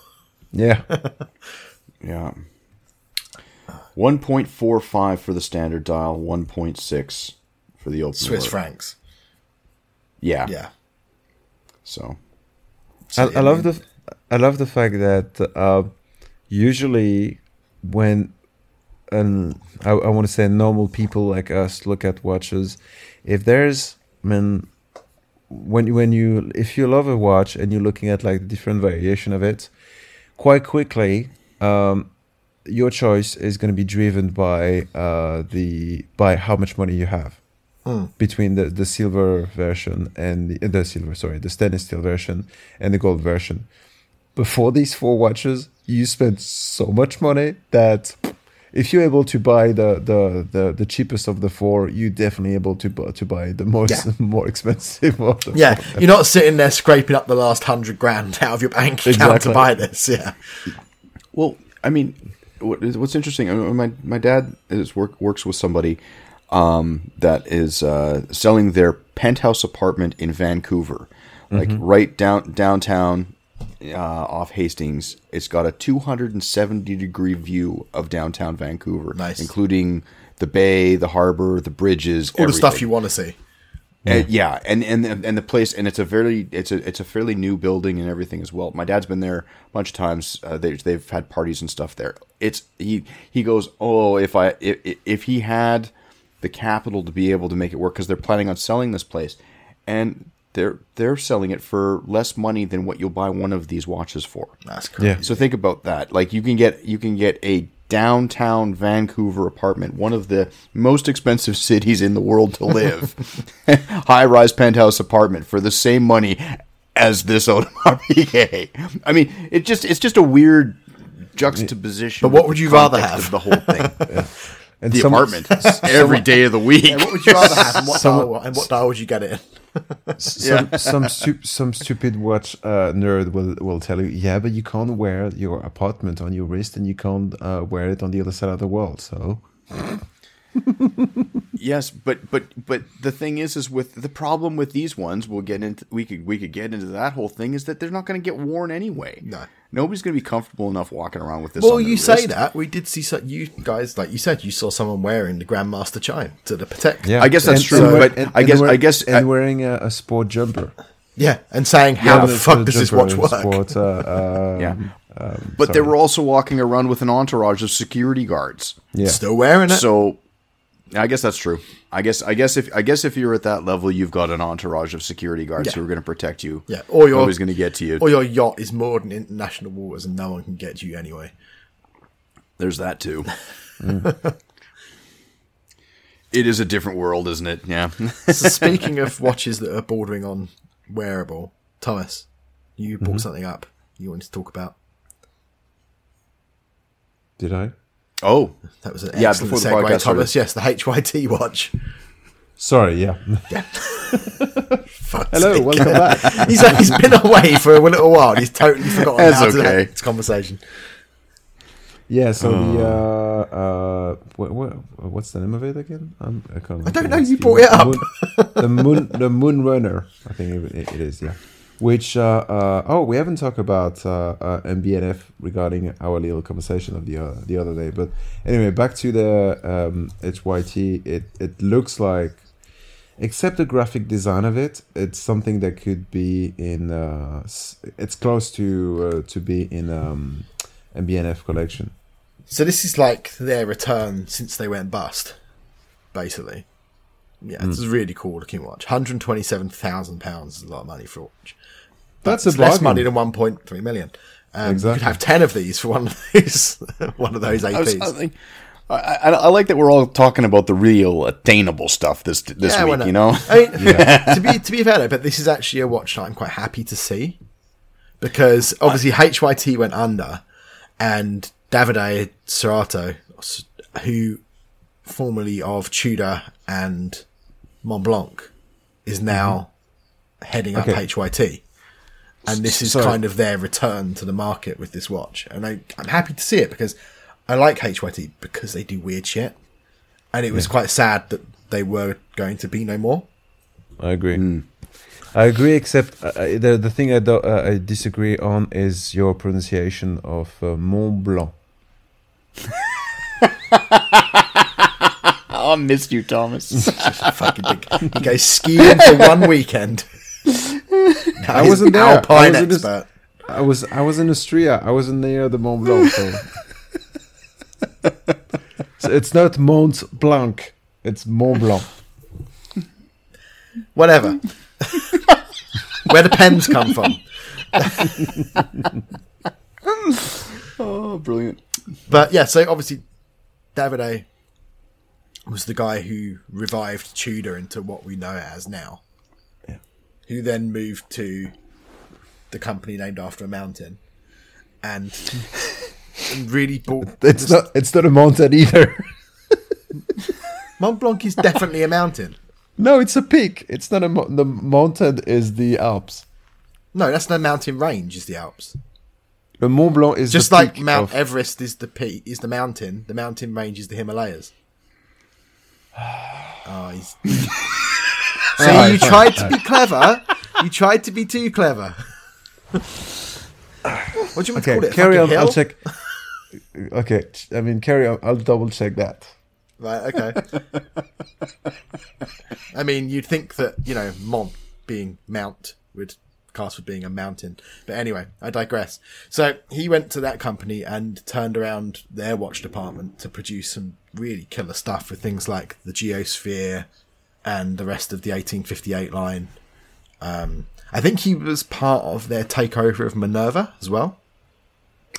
yeah yeah. 1.45 for the standard dial, 1.6 for the open Swiss work. francs. Yeah, Yeah. So I, I love the I love the fact that uh, usually when and I, I want to say normal people like us look at watches, if there's I mean when you- when you if you love a watch and you're looking at like the different variation of it, quite quickly, um, your choice is going to be driven by uh, the by how much money you have Hmm. between the, the silver version and the, the silver sorry the stainless steel version and the gold version. Before these four watches, you spent so much money that if you're able to buy the the, the, the cheapest of the four, you're definitely able to buy, to buy the most Yeah. more expensive of the Yeah, four. you're not sitting there scraping up the last hundred grand out of your bank account Exactly. to buy this. Yeah, Well, I mean, what is, what's interesting? I mean, my my dad is work works with somebody um, that is uh, selling their penthouse apartment in Vancouver, like right down downtown uh, off Hastings. It's got a 270 degree view of downtown Vancouver, Nice. including the bay, the harbor, the bridges, all the stuff you want to see. Uh, yeah, and, and and the place, and it's a very it's a it's a fairly new building and everything as well. My dad's been there a bunch of times. Uh, they they've had parties and stuff there. It's he he goes, oh, if I if if he had the capital to be able to make it work, because they're planning on selling this place, and they're they're selling it for less money than what you'll buy one of these watches for. That's crazy. Yeah. So think about that. Like you can get you can get a downtown Vancouver apartment, one of the most expensive cities in the world to live. High rise penthouse apartment for the same money as this Audemars Piguet. I mean, it just it's just a weird juxtaposition. But what would you rather have? the whole thing? And the some- apartment every day of the week. Yeah, what would you rather have, and what, Some- dial, and what dial would you get it in? some some stu- some stupid watch uh, nerd will will tell you, yeah, but you can't wear your apartment on your wrist, and you can't uh, wear it on the other side of the world. So Yes, but but but the thing is, is with the problem with these ones, we'll get into we could we could get into that whole thing is that they're not going to get worn anyway. No. nobody's going to be comfortable enough walking around with this. Well, on their you say that we did see so, you guys like you said you saw someone wearing the Grandmaster chime to the Patek. yeah, I guess that's true, wear- but I guess- wear- I guess and I- wearing a, a sport jumper. yeah, and saying how Yeah, the fuck does this watch jumper, work? Sport, uh, uh, Yeah, um, but they were also walking around with an entourage of security guards. yeah. Still wearing it? So, I guess that's true. I guess I guess if I guess if you're at that level, you've got an entourage of security guards Yeah. who are going to protect you. yeah, or your Nobody's going to get to you. or your yacht is moored in international waters and no one can get to you anyway. There's that too. It is a different world, isn't it? Yeah. So speaking of watches that are bordering on wearable, Thomas, you brought mm-hmm. something up you wanted to talk about. Did I? Oh, That was an Yeah, excellent before the segue, podcast Thomas. Yes, the HYT watch. Sorry. Yeah. Fuck's Hello. sake. Welcome back. he's, he's been away for a little while. He's totally forgotten That's how to okay. have this conversation. Yeah. So the Oh. uh uh what, what what's the name of it again? Um, I, can't I don't know, you brought it up. Moon, the moon the moon runner. I think it, it- it is. Yeah. Which uh, uh oh we haven't talked about uh, uh MB&F regarding our little conversation of the uh, the other day. But anyway, back to the um HYT. It it looks like. Except the graphic design of it, it's something that could be in. Uh, it's close to uh, to be in um, MB&F collection. So this is like their return since they went bust, basically. Yeah, Hmm. it's a really cool looking watch. Hundred twenty-seven thousand pounds is a lot of money for a watch. That's It's a less bargain. money than one point three million. Um, You Exactly. could have ten of these for one of those one of those I, was, APs. I, think- I, I, I like that we're all talking about the real attainable stuff this this Yeah, week. You know, I mean, to be to be fair, though, but this is actually a watch that I'm quite happy to see because obviously HYT went under, and Davide Cerrato, who formerly of Tudor and Mont Blanc, is now heading up Okay. HYT. And this is So- kind of their return to the market with this watch. And I, I'm happy to see it because I like HYT because they do weird shit. And it was quite sad that they were going to be no more. I agree. I agree, except uh, uh, the the thing I, do, uh, I disagree on is your pronunciation of uh, Mont Blanc. I missed you, Thomas. Fucking big. He goes skiing for one weekend. Now I wasn't there. Alpine I was expert. I was I was in Austria. I wasn't near the Mont Blanc. So. So it's not Mont Blanc. It's Mont Blanc. Whatever. Where the pens come from. oh, brilliant. But yeah, so obviously Davide was the guy who revived Tudor into what we know it as now. Who then moved to the company named after a mountain, and, and really bought. It's this- not. It's not a mountain either. Mont Blanc is definitely a mountain. no, it's a peak. It's not a. Mo- the mountain is the Alps. No, that's the mountain range. Is the Alps. The Mont Blanc is Just like Mount of- Everest is the peak, is the mountain. The mountain range is the Himalayas. Oh, he's. Alright, you fine, tried to be clever. You tried to be too clever. what do you want to call it? carry on. hill? I'll check. Okay, I mean carry on. I'll double check that. Right. Okay. I mean, you'd think that you know Mont being Mount would cast with being a mountain, but anyway, I digress. So he went to that company and turned around their watch department to produce some really killer stuff with things like the Geosphere and the rest of the 1858 line. Um, I think he was part of their takeover of Minerva as well.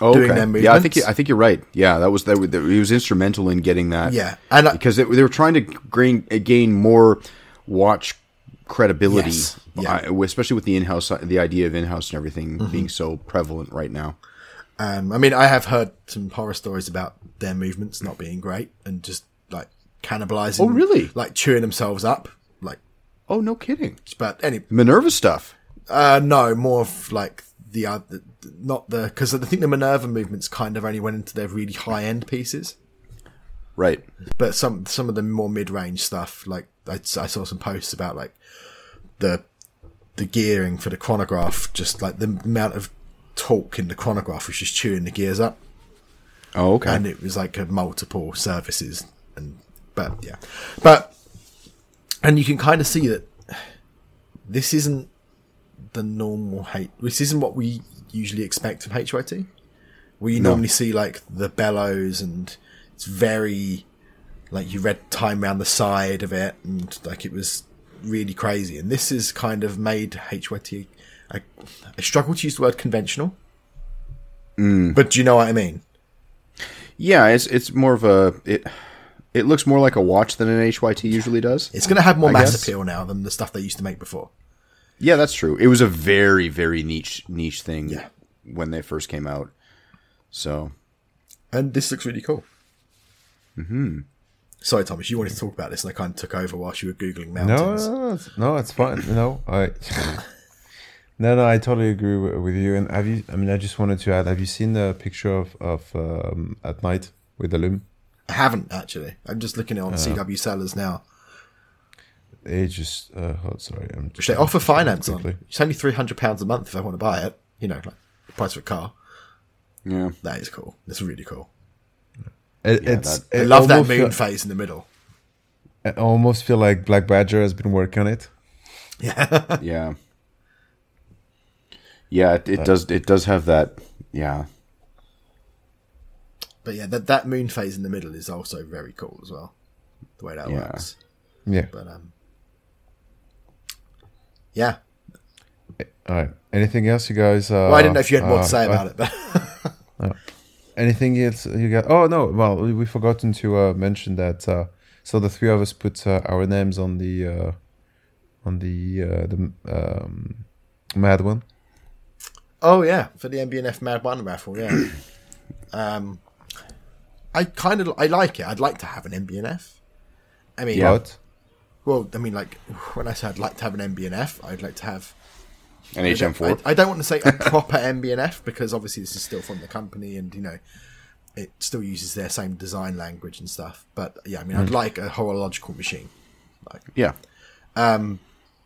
Oh, Doing okay. yeah, I think. I think you're right. Yeah, that was that. He was instrumental in getting that. Yeah, and I- because they, they were trying to gain gain more watch credibility, Yes, yeah. especially with the in-house, the idea of in-house and everything Mm-hmm. being so prevalent right now. Um, I mean, I have heard some horror stories about their movements not being great and just cannibalizing. Oh, really? Like chewing themselves up. Like, Oh, no kidding. but any, Minerva stuff. uh, no, more of like the other, not the, because I think the Minerva movements kind of only went into their really high end pieces. Right. But some, some of the more mid range stuff, like I, I saw some posts about like the, the gearing for the chronograph, just like the amount of torque in the chronograph was just chewing the gears up. Oh, okay. and it was like a multiple services and but yeah. But and you can kind of see that this isn't the normal hate this isn't what we usually expect from HYT where you No. normally see like the bellows and it's very like you read time around the side of it and like it was really crazy. And this is kind of made HYT I, I struggle to use the word conventional. Mm. But do you know what I mean? Yeah, it's it's more of a it. It looks more like a watch than an HYT usually does. It's going to have more I mass guess. appeal now than the stuff they used to make before. Yeah, that's true. It was a very very niche niche thing Yeah. when they first came out. So And this looks really cool. Mm-hmm. Sorry, Thomas, you wanted to talk about this, and I kind of took over whilst you were googling No, mountains. no, no, it's, no, it's fine. No, I. No, no, I totally agree with, with you. And have you? I mean, I just wanted to add. Have you seen the picture of of um, at night with the loom? I haven't actually. I'm just looking at it on CW Sellors now, They just. Uh, oh, sorry, I'm which just they offer finance on. It's only three hundred pounds a month if I want to buy it. You know, like the price of a car. yeah, That is cool. That's really cool. It, Yeah, it's. I it love that moon feel- phase in the middle. I almost feel like Black Badger has been working on it. Yeah, yeah, yeah. It, it does. It does have that. Yeah, but yeah, that that moon phase in the middle is also very cool as well. The way that Yeah. works. Yeah. But um, yeah. All right. Anything else, you guys? Uh, Well, I didn't know if you had more uh, to say uh, about it, but Anything else you got? Oh no! Well, we we forgotten to uh, mention that. Uh, so the three of us put uh, our names on the uh, on the uh, the um, mad one. Oh yeah, for the MB&F Mad One raffle, yeah. um, I kind of I like it. I'd like to have an MB&F. I mean, Yeah. But well, I mean, like when I say I'd like to have an MB&F, I'd like to have. an HM4. I, I don't want to say a proper MB&F because obviously this is still from the company, and you know, it still uses their same design language and stuff. But yeah, I mean, I'd hmm. like a horological machine. yeah, um,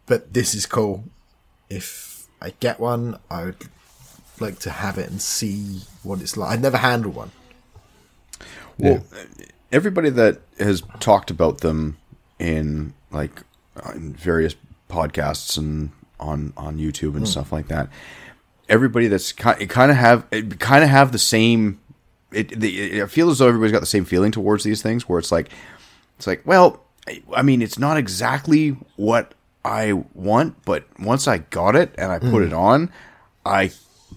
but this is cool. If I get one, I would like to have it and see what it's like. I'd never handled one. Well, everybody that has talked about them in like uh, in various podcasts and on on YouTube and hmm. stuff like that, everybody that's kind kind of have kind of have the same. It, the, it feels as though everybody's got the same feeling towards these things, where it's like, it's like, well, I- I mean, it's not exactly what I want, but once I got it and I put hmm. it on, I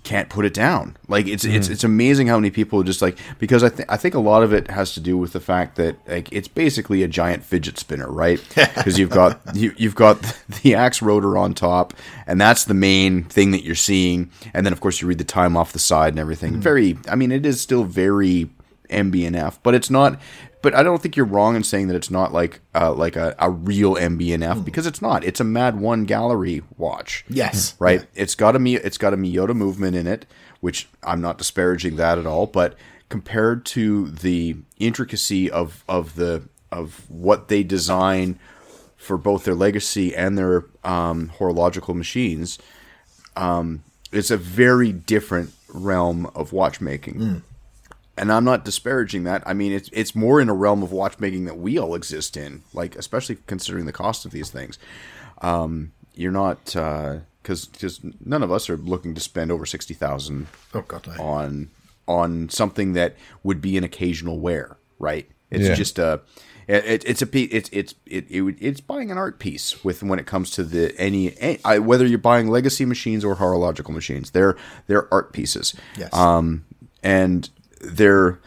can't put it down. Like it's it's mm. it's amazing how many people just like because I think I think a lot of it has to do with the fact that like it's basically a giant fidget spinner, right? Because you've got you, you've got the axe rotor on top, and that's the main thing that you're seeing, and then of course you read the time off the side and everything. Mm. Very, I mean, it is still very MB&F, but it's not. But I don't think you're wrong in saying that it's not like uh, like a, a real MB&F because it's not. It's a Mad One gallery watch Yes. right? It's got a Mi- it's got a Miyota movement in it, which I'm not disparaging that at all. But compared to the intricacy of of the of what they design for both their legacy and their um, horological machines, um, it's a very different realm of watchmaking. And I'm not disparaging that. I mean, it's it's more in a realm of watchmaking that we all exist in, like especially considering the cost of these things um, you're not because because none of us are looking to spend over sixty thousand Oh god, no. on on something that would be an occasional wear, right? It's Yeah. just a it, it's a pe- it's it's it, it would- it's buying an art piece with when it comes to the any, any I, whether you're buying legacy machines or horological machines, they're they're art pieces. Yes. Um, and they're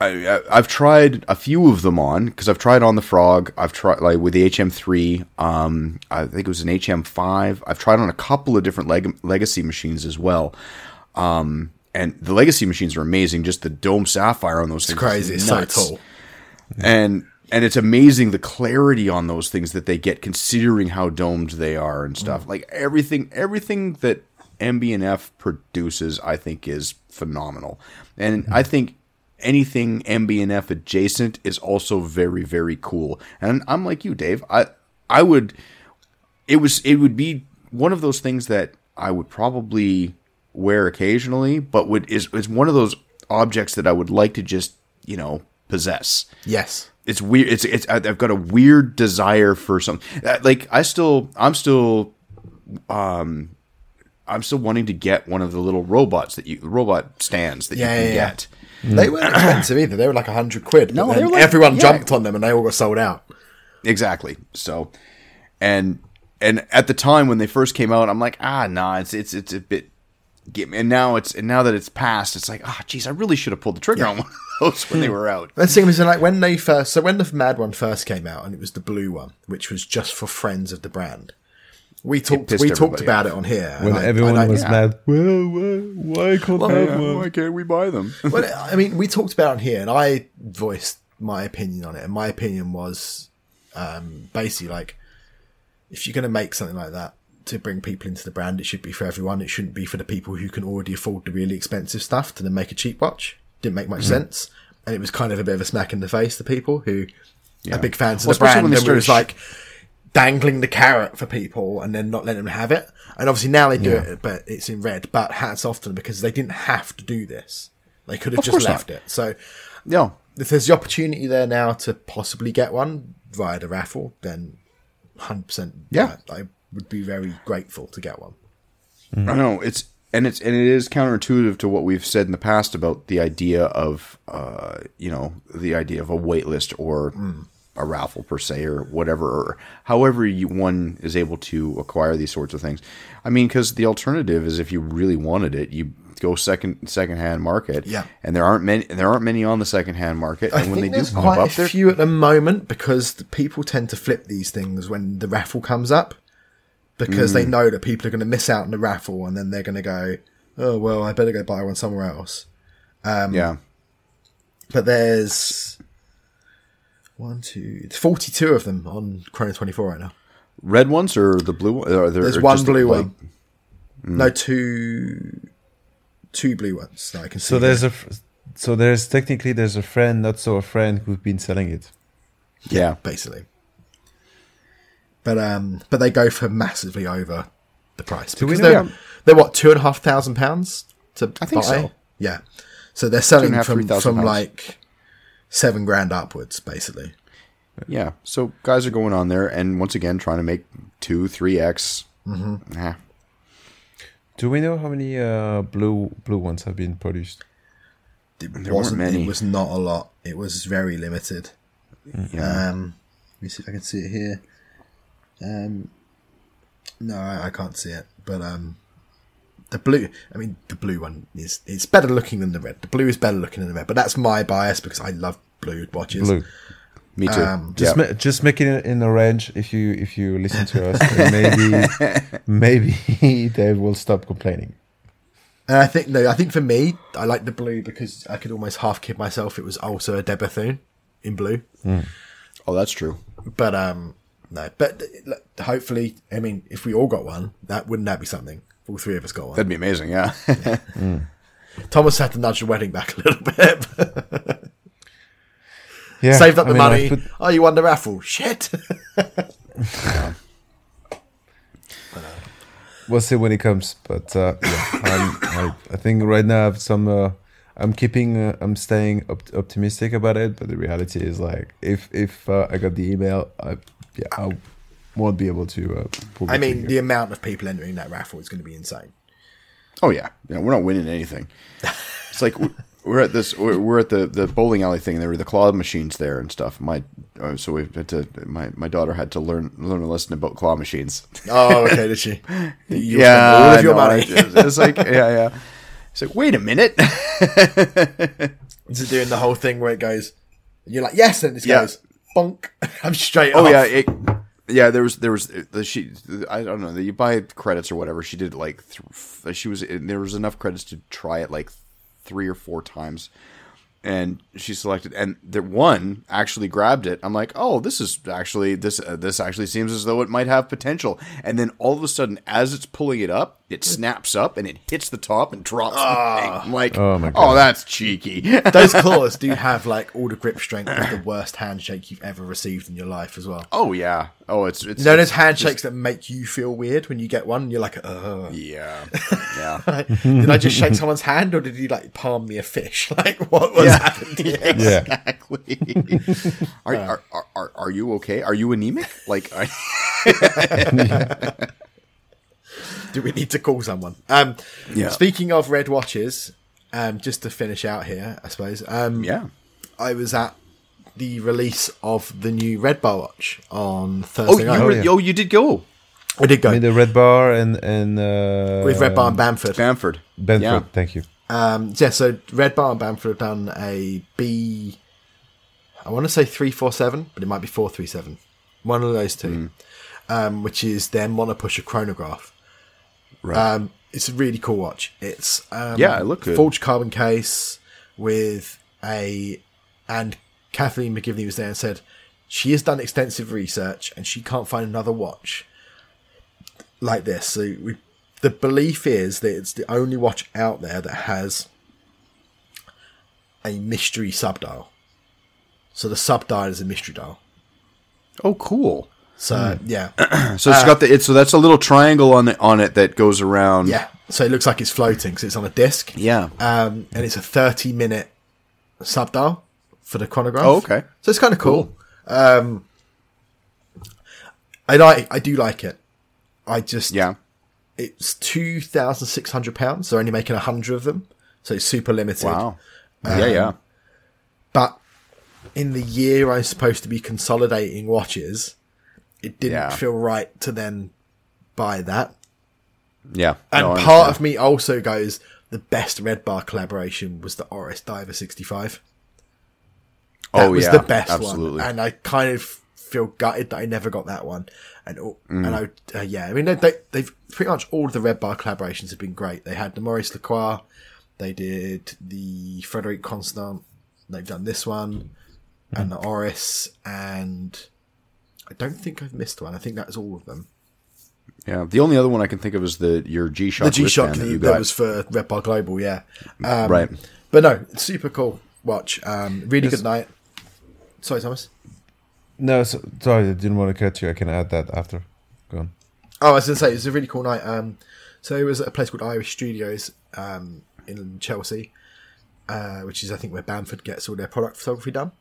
I, I- I've tried a few of them on because I've tried on the Frog. I've tried like with the HM3. Um, I think it was an HM5. I've tried on a couple of different leg- legacy machines as well. Um, and the legacy machines are amazing. Just the dome sapphire on those things, is Crazy. It's nuts. and and it's amazing the clarity on those things that they get considering how domed they are and stuff. Like everything, everything that MB&F produces, I think is phenomenal, and I think anything MB&F adjacent is also very very cool. And I'm like you, Dave. I I would it was it would be one of those things that I would probably wear occasionally, but would is is one of those objects that I would like to just you know possess Yes. it's weird. It's it's I've got a weird desire for some uh, like I still I'm still um I'm still wanting to get one of the little robots that you the robot stands that Yeah, you can yeah, yeah. get. They weren't expensive either. They were like a hundred quid. No, they were like- everyone yeah. jumped on them and they all got sold out. Exactly. So and and at the time when they first came out, I'm like, ah, nah, it's it's it's a bit. Get me. And now it's and now that it's passed, it's like, ah, geez, I really should have pulled the trigger on one of those when they were out. Let's see, was like when they first. So when the Mad one first came out, and it was the blue one, which was just for friends of the brand. We talked. We talked about off. it on here. when I- everyone I- was yeah. mad. Well, why, why can't I have one? Why can't we buy them? Well, I mean, we talked about it on here, and I voiced my opinion on it. And my opinion was um, basically like, if you're going to make something like that to bring people into the brand, it should be for everyone. It shouldn't be for the people who can already afford the really expensive stuff to then make a cheap watch. Didn't make much sense, and it was kind of a bit of a smack in the face to people who are big fans Well, of the brand. when And they it was started like dangling the carrot for people and then not letting them have it. And obviously now they do it, but it's in red. But hats off to them because they didn't have to do this. They could have Of just course not. left it. So yeah, if there's the opportunity there now to possibly get one via the raffle, then 100% Yeah. I, I would be very grateful to get one. Mm. I know it's and it's and it is counterintuitive to what we've said in the past about the idea of uh you know the idea of a wait list or mm. A raffle per se or whatever or however you, one is able to acquire these sorts of things. I mean, because the alternative is if you really wanted it, you go second second hand market. Yeah. and there aren't many there aren't many on the second hand market, I and when think they do quite up, a they're few at the moment because the people tend to flip these things when the raffle comes up because Mm. they know that people are going to miss out on the raffle and then they're going to go, oh, well, I better go buy one somewhere else. yeah. But there's one, two, it's 42 of them on Chrono 24 right now. Red ones or the blue one? Or they're- There's or one just, blue like- one. No, two, two blue ones that I can see. So there's here. a, so there's technically there's a friend, not so a friend, who's been selling it. Yeah, basically. But um, but they go for massively over the price Do because they're how- they're what two and a half thousand pounds to I think buy? so. Yeah, so they're selling and a half, from from pounds. like seven grand upwards, basically. Yeah, so guys are going on there, and once again trying to make two, three x. Mm-hmm. Do we know how many uh, blue blue ones have been produced? It There weren't wasn't. many. It was not a lot. It was very limited. Yeah. Um, let me see if I can see it here. Um, no, I, I can't see it. But um, the blue. I mean, the blue one is it's better looking than the red. The blue is better looking than the red, but that's my bias because I love blue watches. Blue. Me too. Um, Just yeah. ma- just make it in a range if you if you listen to us. maybe maybe they will stop complaining. And I think no, I think for me, I like the blue because I could almost half kid myself. It was also a De Bethune in blue, oh, that's true. but um, no. But hopefully, I mean, if we all got one, that wouldn't that be something? If all three of us got one. That'd be amazing. Yeah. Thomas had to nudge the wedding back a little bit. Yeah, Saved up I the mean, money. put- Oh, you won the raffle. Shit. we'll see when it comes. But uh, yeah, I'm, I, I think right now I have some. Uh, I'm keeping. Uh, I'm staying op- optimistic about it. But the reality is, like, if if uh, I got the email, I yeah, I won't be able to. Uh, pull I mean, the amount of people entering that raffle is going to be insane. oh yeah. Yeah. We're not winning anything. It's like we- we're at this. We're, at the, the bowling alley thing. And there were the claw machines there and stuff. My uh, so we had to. My, my daughter had to learn learn a lesson about claw machines. Oh, okay, did she? You yeah, all of your know. money. It's, it's like yeah, yeah. It's like wait a minute. Is it doing the whole thing where it goes, and you're like, yes, and it Yeah. goes, bonk. I'm straight Oh off. yeah, it, yeah. There was there was the she. I don't know. You buy credits or whatever. She did like th- she was there was enough credits to try it like three or four times, and she selected and the one actually grabbed it. I'm like, oh, this is actually this uh, this actually seems as though it might have potential. And then all of a sudden, as it's pulling it up, it snaps up and it hits the top and drops. the thing. I'm like, Oh, my God. oh, that's cheeky. Those claws do have like all the grip strength of the worst handshake you've ever received in your life as well. oh yeah. Oh, it's it's You know those it's handshakes that make you feel weird when you get one? You're like, uh. Yeah, yeah. Did I just shake someone's hand or did he like palm me a fish? Like, what was Yeah. happened here? yeah. exactly. are, are, are, are, are you okay? Are you anemic? Like, I, Do we need to call someone? Um, Yeah. Speaking of red watches, um, just to finish out here, I suppose. Um, yeah. I was at the release of the new Red Bar watch on Oh, Thursday you night. were, yeah. oh, you did go I did go I mean, the red bar and and uh, with Red Bar and Bamford. Bamford. Benford. Yeah. Thank you. Um, yeah, so Red Bar and Bamford have done a B. I want to say three four seven, but it might be four three seven. One of those two, um, which is their monopusher chronograph. Right. Um, it's a really cool watch. It's um, Yeah, it looked good. Forged carbon case with a, and Kathleen McGivney was there and said she has done extensive research and she can't find another watch like this. So we, the belief is that it's the only watch out there that has a mystery subdial. So the subdial is a mystery dial. oh, cool. So yeah, So it's got the it's so that's a little triangle on the, on it that goes around. yeah. So it looks like it's floating. So it's on a disc. Yeah. um, and it's a 30 minute subdial for the chronograph. Oh, okay. So it's kind of cool. Um, I like, I do like it. I just, Yeah. it's two thousand six hundred pounds. They're only making a hundred of them, so it's super limited. Wow. Um, yeah, yeah. But in the year I'm supposed to be consolidating watches, it didn't Yeah. feel right to then buy that. Yeah. And No, part of me also goes, the best Red Bar collaboration was the Oris Diver 65. That Oh, was yeah, the best absolutely. one. And I kind of feel gutted that I never got that one. And Mm. and I, uh, yeah, I mean, they, they, they've pretty much all of the Red Bar collaborations have been great. They had the Maurice Lacroix, they did the Frederique Constant, they've done this one, and the Oris, and I don't think I've missed one. I think that's all of them. Yeah. The only other one I can think of is the your G Shock the G Shock that, that you that got. was for Red Bar Global, yeah. Um, right. But no, super cool watch. Um, really good night. Sorry, Thomas. No, so, sorry, I didn't want to cut you. I can add that after. Go on. Oh, I was going to say, it was a really cool night. Um, so it was at a place called Irish Studios um, in Chelsea, uh, which is, I think, where Bamford gets all their product photography done.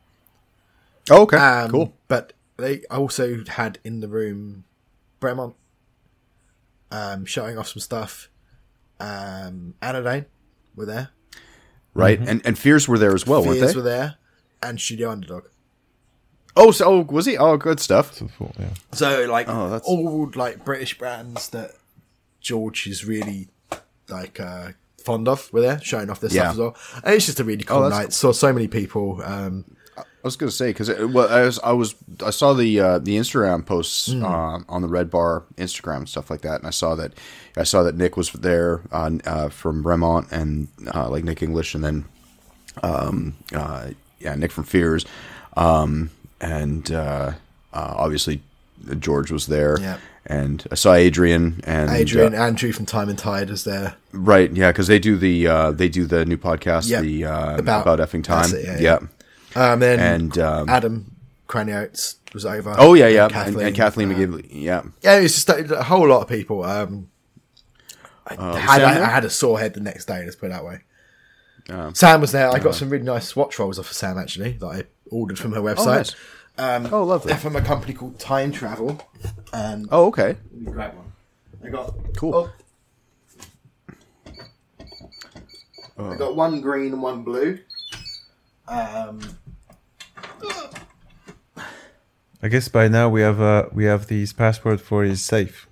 Oh, okay. Um, cool. But they also had in the room Bremont um, showing off some stuff. Um, Anodyne were there. Right. And and Fears were there as well, weren't Fears they? were there. And Studio Underdog. Oh, so oh, was he? Oh, good stuff. So, yeah. So like Oh, that's- all like British brands that George is really like uh, fond of were there, showing off their Yeah. stuff as well. And it's just a really cool Oh, that's night. Saw so many people. Um, I was gonna say because well, I was I was I saw the uh, the Instagram posts Hmm. uh, on the Red Bar Instagram and stuff like that, and I saw that I saw that Nick was there uh, uh, from Bremont and uh, like Nick English, and then um, uh, yeah Nick from Fears, um, and uh, uh, obviously George was there, Yeah. and I saw Adrian and Adrian, Andrew from Time and Tide was there. right, yeah, because they do the uh, they do the new podcast, Yeah. the uh, About- about, effing time, it, yeah, yeah. yeah. Um, then and um, Adam Craniotes was over. oh yeah, yeah, And and, and Kathleen uh, McGivney, yeah. Yeah, it was just a, a whole lot of people. Um, I, had, I. I had a sore head the next day. Let's put it that way. Um, Sam was there. I got some really nice swatch rolls off of Sam actually that I ordered from her website. nice. oh, lovely. They're from a company called Time Travel. And Oh, okay. let me grab one. I got Cool. oh. I got one green and one blue. Um, I guess by now we have uh, we have his password for his safe.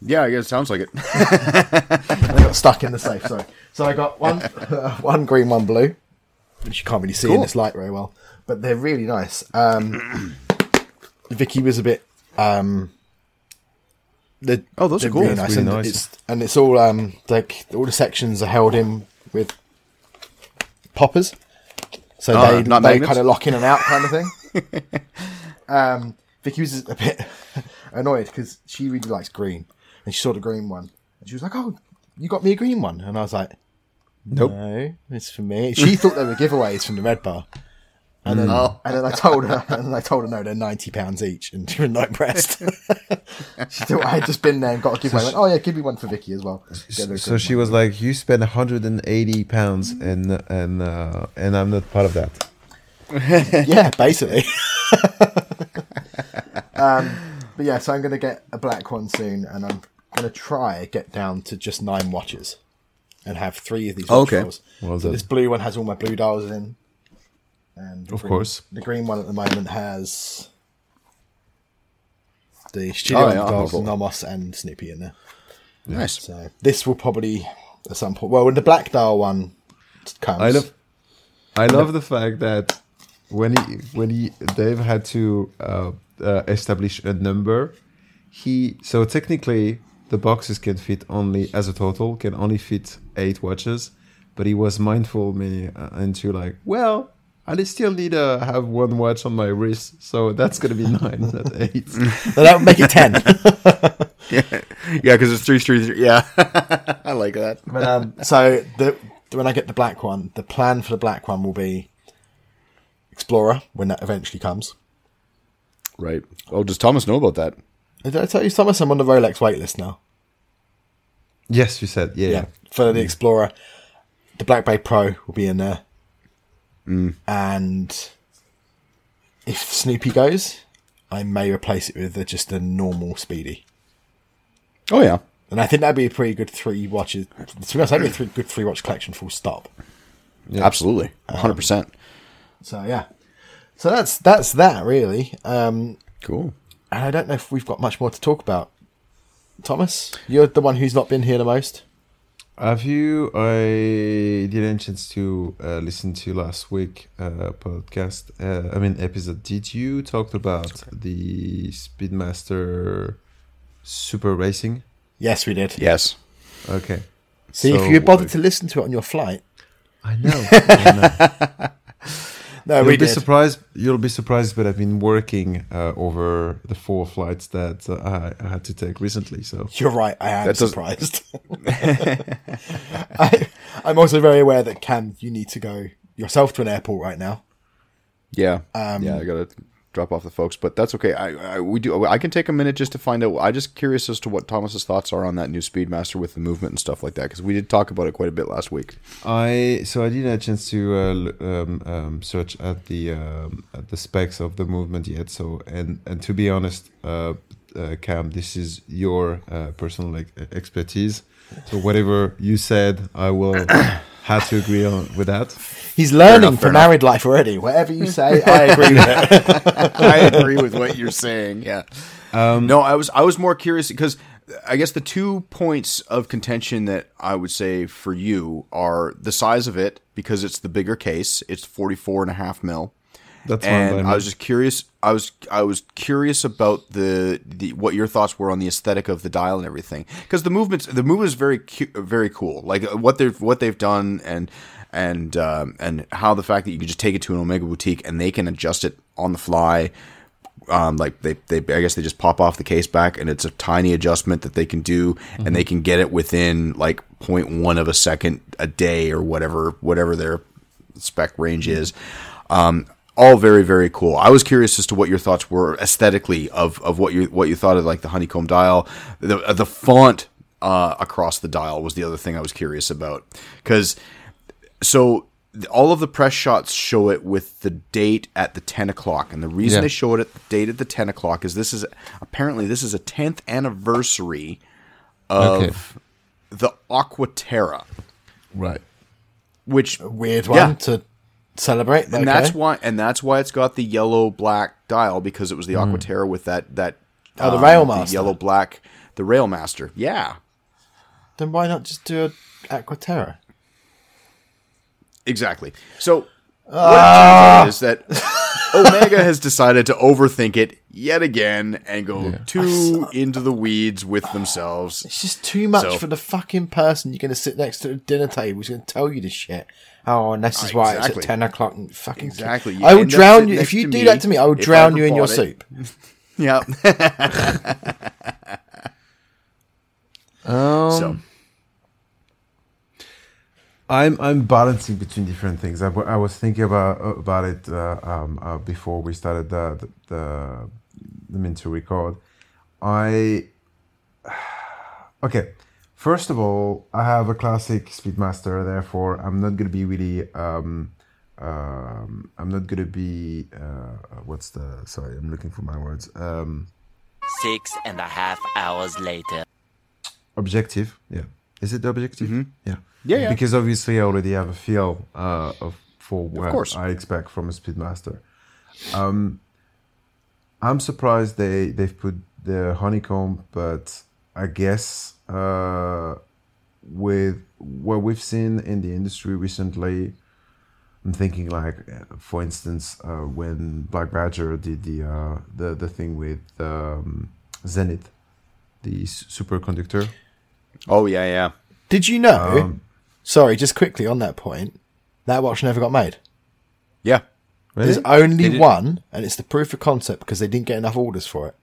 Yeah, I guess it sounds like it. they got stuck in the safe. Sorry. So I got one, one green, one blue, which you can't really see in this light very well, but they're really nice. Um, Vicky was a bit. Um, the, Oh, those they're are cool. Really That's nice. really and nice. It's and it's all um like all the sections are held in with poppers, so Ah, they they kind of lock in and out kind of thing. um, Vicky was a bit annoyed because she really likes green, and she saw the green one, and she was like, "Oh, you got me a green one," and I was like, Nope. "No, it's for me." She thought they were giveaways from the Red Bar. And then, Oh. and then I told her, and I told her no, they're ninety pounds each, and she was not impressed. she thought I had just been there and got a giveaway. I went, oh yeah, give me one for Vicky as well. Get her a So she was like, "You spent 180 pounds, and and uh, and I'm not part of that." yeah, basically. um, but yeah, so I'm going to get a black one soon, and I'm going to try get down to just nine watches, and have three of these. watch Okay. Well so this blue one has all my blue dials in, and Of green- course. the green one at the moment has the studio Oh, yeah, dials, cool. Nomos, and Snoopy in there. Nice. So this will probably at some point. Well, when the black dial one comes, I love, I love the fact that when he when he Dave had to uh, uh, establish a number, he so technically the boxes can fit only as a total can only fit eight watches, but he was mindful me uh, into like well. I still need to have one watch on my wrist, so that's gonna be nine, not eight. So that would make it ten. Yeah, yeah, because it's three, three, three. Yeah, I like that. But um, so the when I get the black one, the plan for the black one will be Explorer when that eventually comes. Right. Oh, does Thomas know about that? Did I tell you, Thomas? I'm on the Rolex waitlist now. yes, you said yeah. Yeah, for the Explorer, the Black Bay Pro will be in there, Mm. and if Snoopy goes, I may replace it with a, just a normal Speedy. Oh yeah. And I think that'd be a pretty good three watches. To be honest, that'd be a three, good three watch collection. Full stop. Absolutely. hundred percent. So yeah, so that's that's that really. Um, Cool. and I don't know if we've got much more to talk about. Thomas, you're the one who's not been here the most. Have you? I didn't chance to uh, listen to last week uh, podcast. Uh, I mean episode. Did you talk about the Speedmaster Super Racing? Yes, we did. Yes. Okay. See, So- if you bothered to listen to it on your flight, I know. I know. No, You'll be did. surprised. You'll be surprised, but I've been working uh, over the four flights that uh, I, had to take recently. So You're right. I am surprised. I, I'm also very aware that Cam, you need to go yourself to an airport right now. Yeah. Um, yeah. I gotta drop off the folks, but that's okay. I, I we do. I can take a minute just to find out. I just curious as to what Thomas's thoughts are on that new Speedmaster with the movement and stuff like that because we did talk about it quite a bit last week. I so I didn't have a chance to uh, um, um, search at the um, at the specs of the movement yet. So and and to be honest, uh, uh, Cam, this is your uh, personal like, expertise. So whatever you said, I will have to agree on with that. He's learning enough, for fair married life already. Whatever you say, I agree with it. I agree with what you're saying. Yeah. Um, no, I was I was more curious because I guess the two points of contention that I would say for you are the size of it because it's the bigger case. It's 44 and a half mil. That's and. I was just curious. I was I was curious about the, the what your thoughts were on the aesthetic of the dial and everything because the movements the movement is very cu- very cool. Like uh, what they've what they've done and and um, and how the fact that you can just take it to an Omega boutique and they can adjust it on the fly. Um, like they, they, I guess they just pop off the case back, and it's a tiny adjustment that they can do, and they can get it within like 0.1 of a second a day or whatever, whatever their spec range is. Um, all very very cool. I was curious as to what your thoughts were aesthetically of, of what you what you thought of like the honeycomb dial, the the font uh, across the dial was the other thing I was curious about because so all of the press shots show it with the date at the 10 o'clock and the reason Yeah. they show it at the date at the 10 o'clock is this is apparently this is a 10th anniversary of Okay. the aquaterra right. which Weird one Yeah. to celebrate. and that's why and that's why it's got the yellow black dial because it was the Aquaterra with that that. Oh, the um, Railmaster. yellow black the Railmaster. Yeah, Then why not just do a Aquaterra? exactly. So Ah. what is that Omega has decided to overthink it yet again and go too into the weeds with themselves. It's just too much So- for the fucking person you're going to sit next to at dinner table who's going to tell you this shit. Oh, and this is why it's Exactly. at 10 o'clock. And fucking Exactly. You I will drown you. If you do me that to me, I will if I drown you in your bought it. soup. Yeah. Um, so I'm I'm balancing between different things. I, I was thinking about about it uh, um, uh, before we started the the, the the mint to record. I okay. First of all, I have a classic Speedmaster, therefore I'm not gonna be really. Um, um, I'm not gonna be. Uh, what's the? Sorry, I'm looking for my words. Um, Six and a half hours later. objective. Yeah. Is it objective? Yeah. Mm-hmm. Yeah, yeah. Because obviously I already have a feel uh, of for what course. I expect from a Speedmaster. Um, I'm surprised they they've put the honeycomb, but I guess uh, with what we've seen in the industry recently, I'm thinking like, uh, for instance, uh, when Black Badger did the uh, the the thing with um, Zenith, the superconductor. oh yeah yeah. Did you know? Um, sorry, just quickly on that point, that watch never got made. Yeah. Really? There's only one, and it's the proof of concept because they didn't get enough orders for it.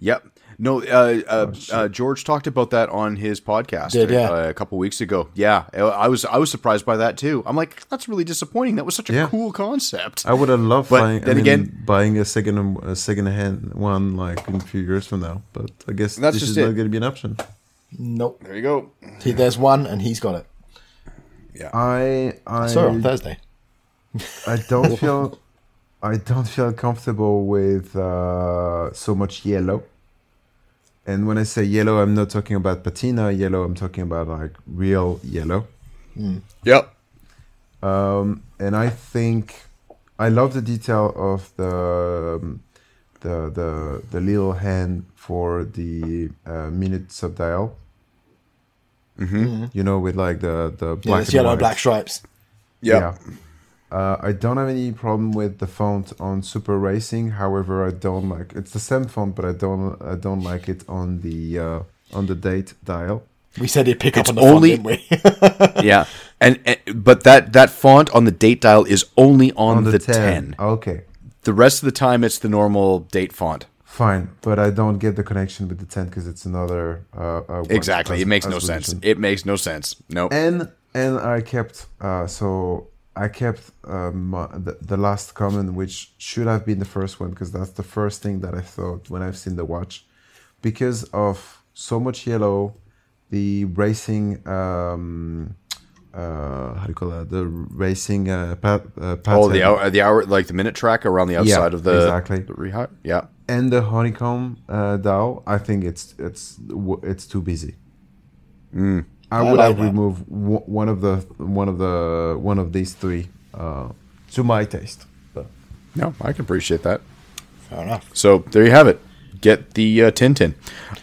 Yep. No, uh, uh, uh, George talked about that on his podcast Did, yeah. uh, a couple weeks ago. Yeah, I was I was surprised by that too. I'm like, that's really disappointing. That was such a Yeah. cool concept. I would have loved But buying, then I mean, again- buying a second a second hand one like in a few years from now. But I guess That's this just is it. not going to be an option. Nope. There you go. See, there's one, and he's got it. Yeah. I I I saw it on Thursday. I don't feel I don't feel comfortable with uh, so much yellow. And when I say yellow, I'm not talking about patina yellow. I'm talking about like real yellow. Yep. um, and I think I love the detail of the um, the the the little hand for the uh, minute subdial. Mm-hmm. You know, with like the the black there's and yellow white. black stripes. Yep. Yeah. Uh, I don't have any problem with the font on Super Racing. However, I don't like it's the same font, but I don't I don't like it on the uh, on the date dial. We said he'd pick It's up on the only- font, didn't we? yeah. And, and but that that font on the date dial is only on, the, 10. Okay, The rest of the time it's the normal date font. fine, but I don't get the connection with the ten because it's another. Uh, uh, Exactly. as- it makes no we sense. It makes no sense. No. and and I kept uh, so I kept um, the, the last comment, which should have been the first one, because that's the first thing that I thought when I've seen the watch, because of so much yellow, the racing. Um, uh, how do you call that? The racing uh, pat, uh, pattern Oh, the hour, the hour, like the minute track around the outside of the exactly. the rehi- Yeah. and the honeycomb uh, dial. I think it's it's it's too busy. Mm. I I would like have that. removed w- one of the one of the one of these three uh, to my taste. But No, I can appreciate that. Fair enough. So there you have it. get the uh, Tintin.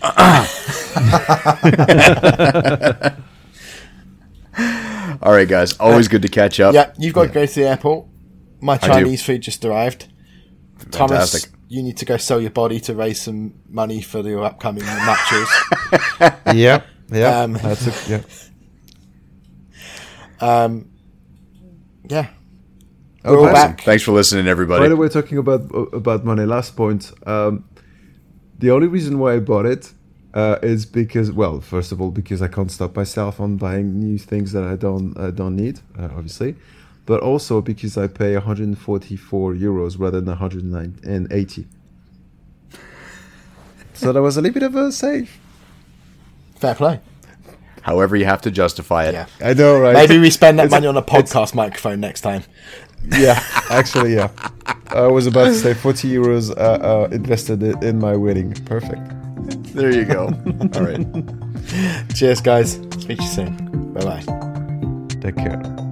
All right, guys. Always good to catch up. Yeah, you've got to go to the airport. My. Chinese food just arrived. Fantastic. Thomas, you need to go sell your body to raise some money for your upcoming matches. yeah, yeah. Um, that's a, yeah. Um, yeah, Oh, we're back. Thanks for listening, everybody. By the way, talking about about money, last point. Um, the only reason why I bought it uh, is because, well, first of all, because I can't stop myself on buying new things that I don't I don't need, uh, obviously, but also because I pay 144 euros rather than 180. so that was a little bit of a save. Fair play. However, you have to justify it. Yeah. I know, right? Maybe we spend that It's- money on a podcast microphone next time. yeah, actually, yeah. I was about to say 40 euros uh, uh, invested in my wedding. Perfect. There you go. All right. Cheers, guys. Speak to you soon. Bye bye. Take care.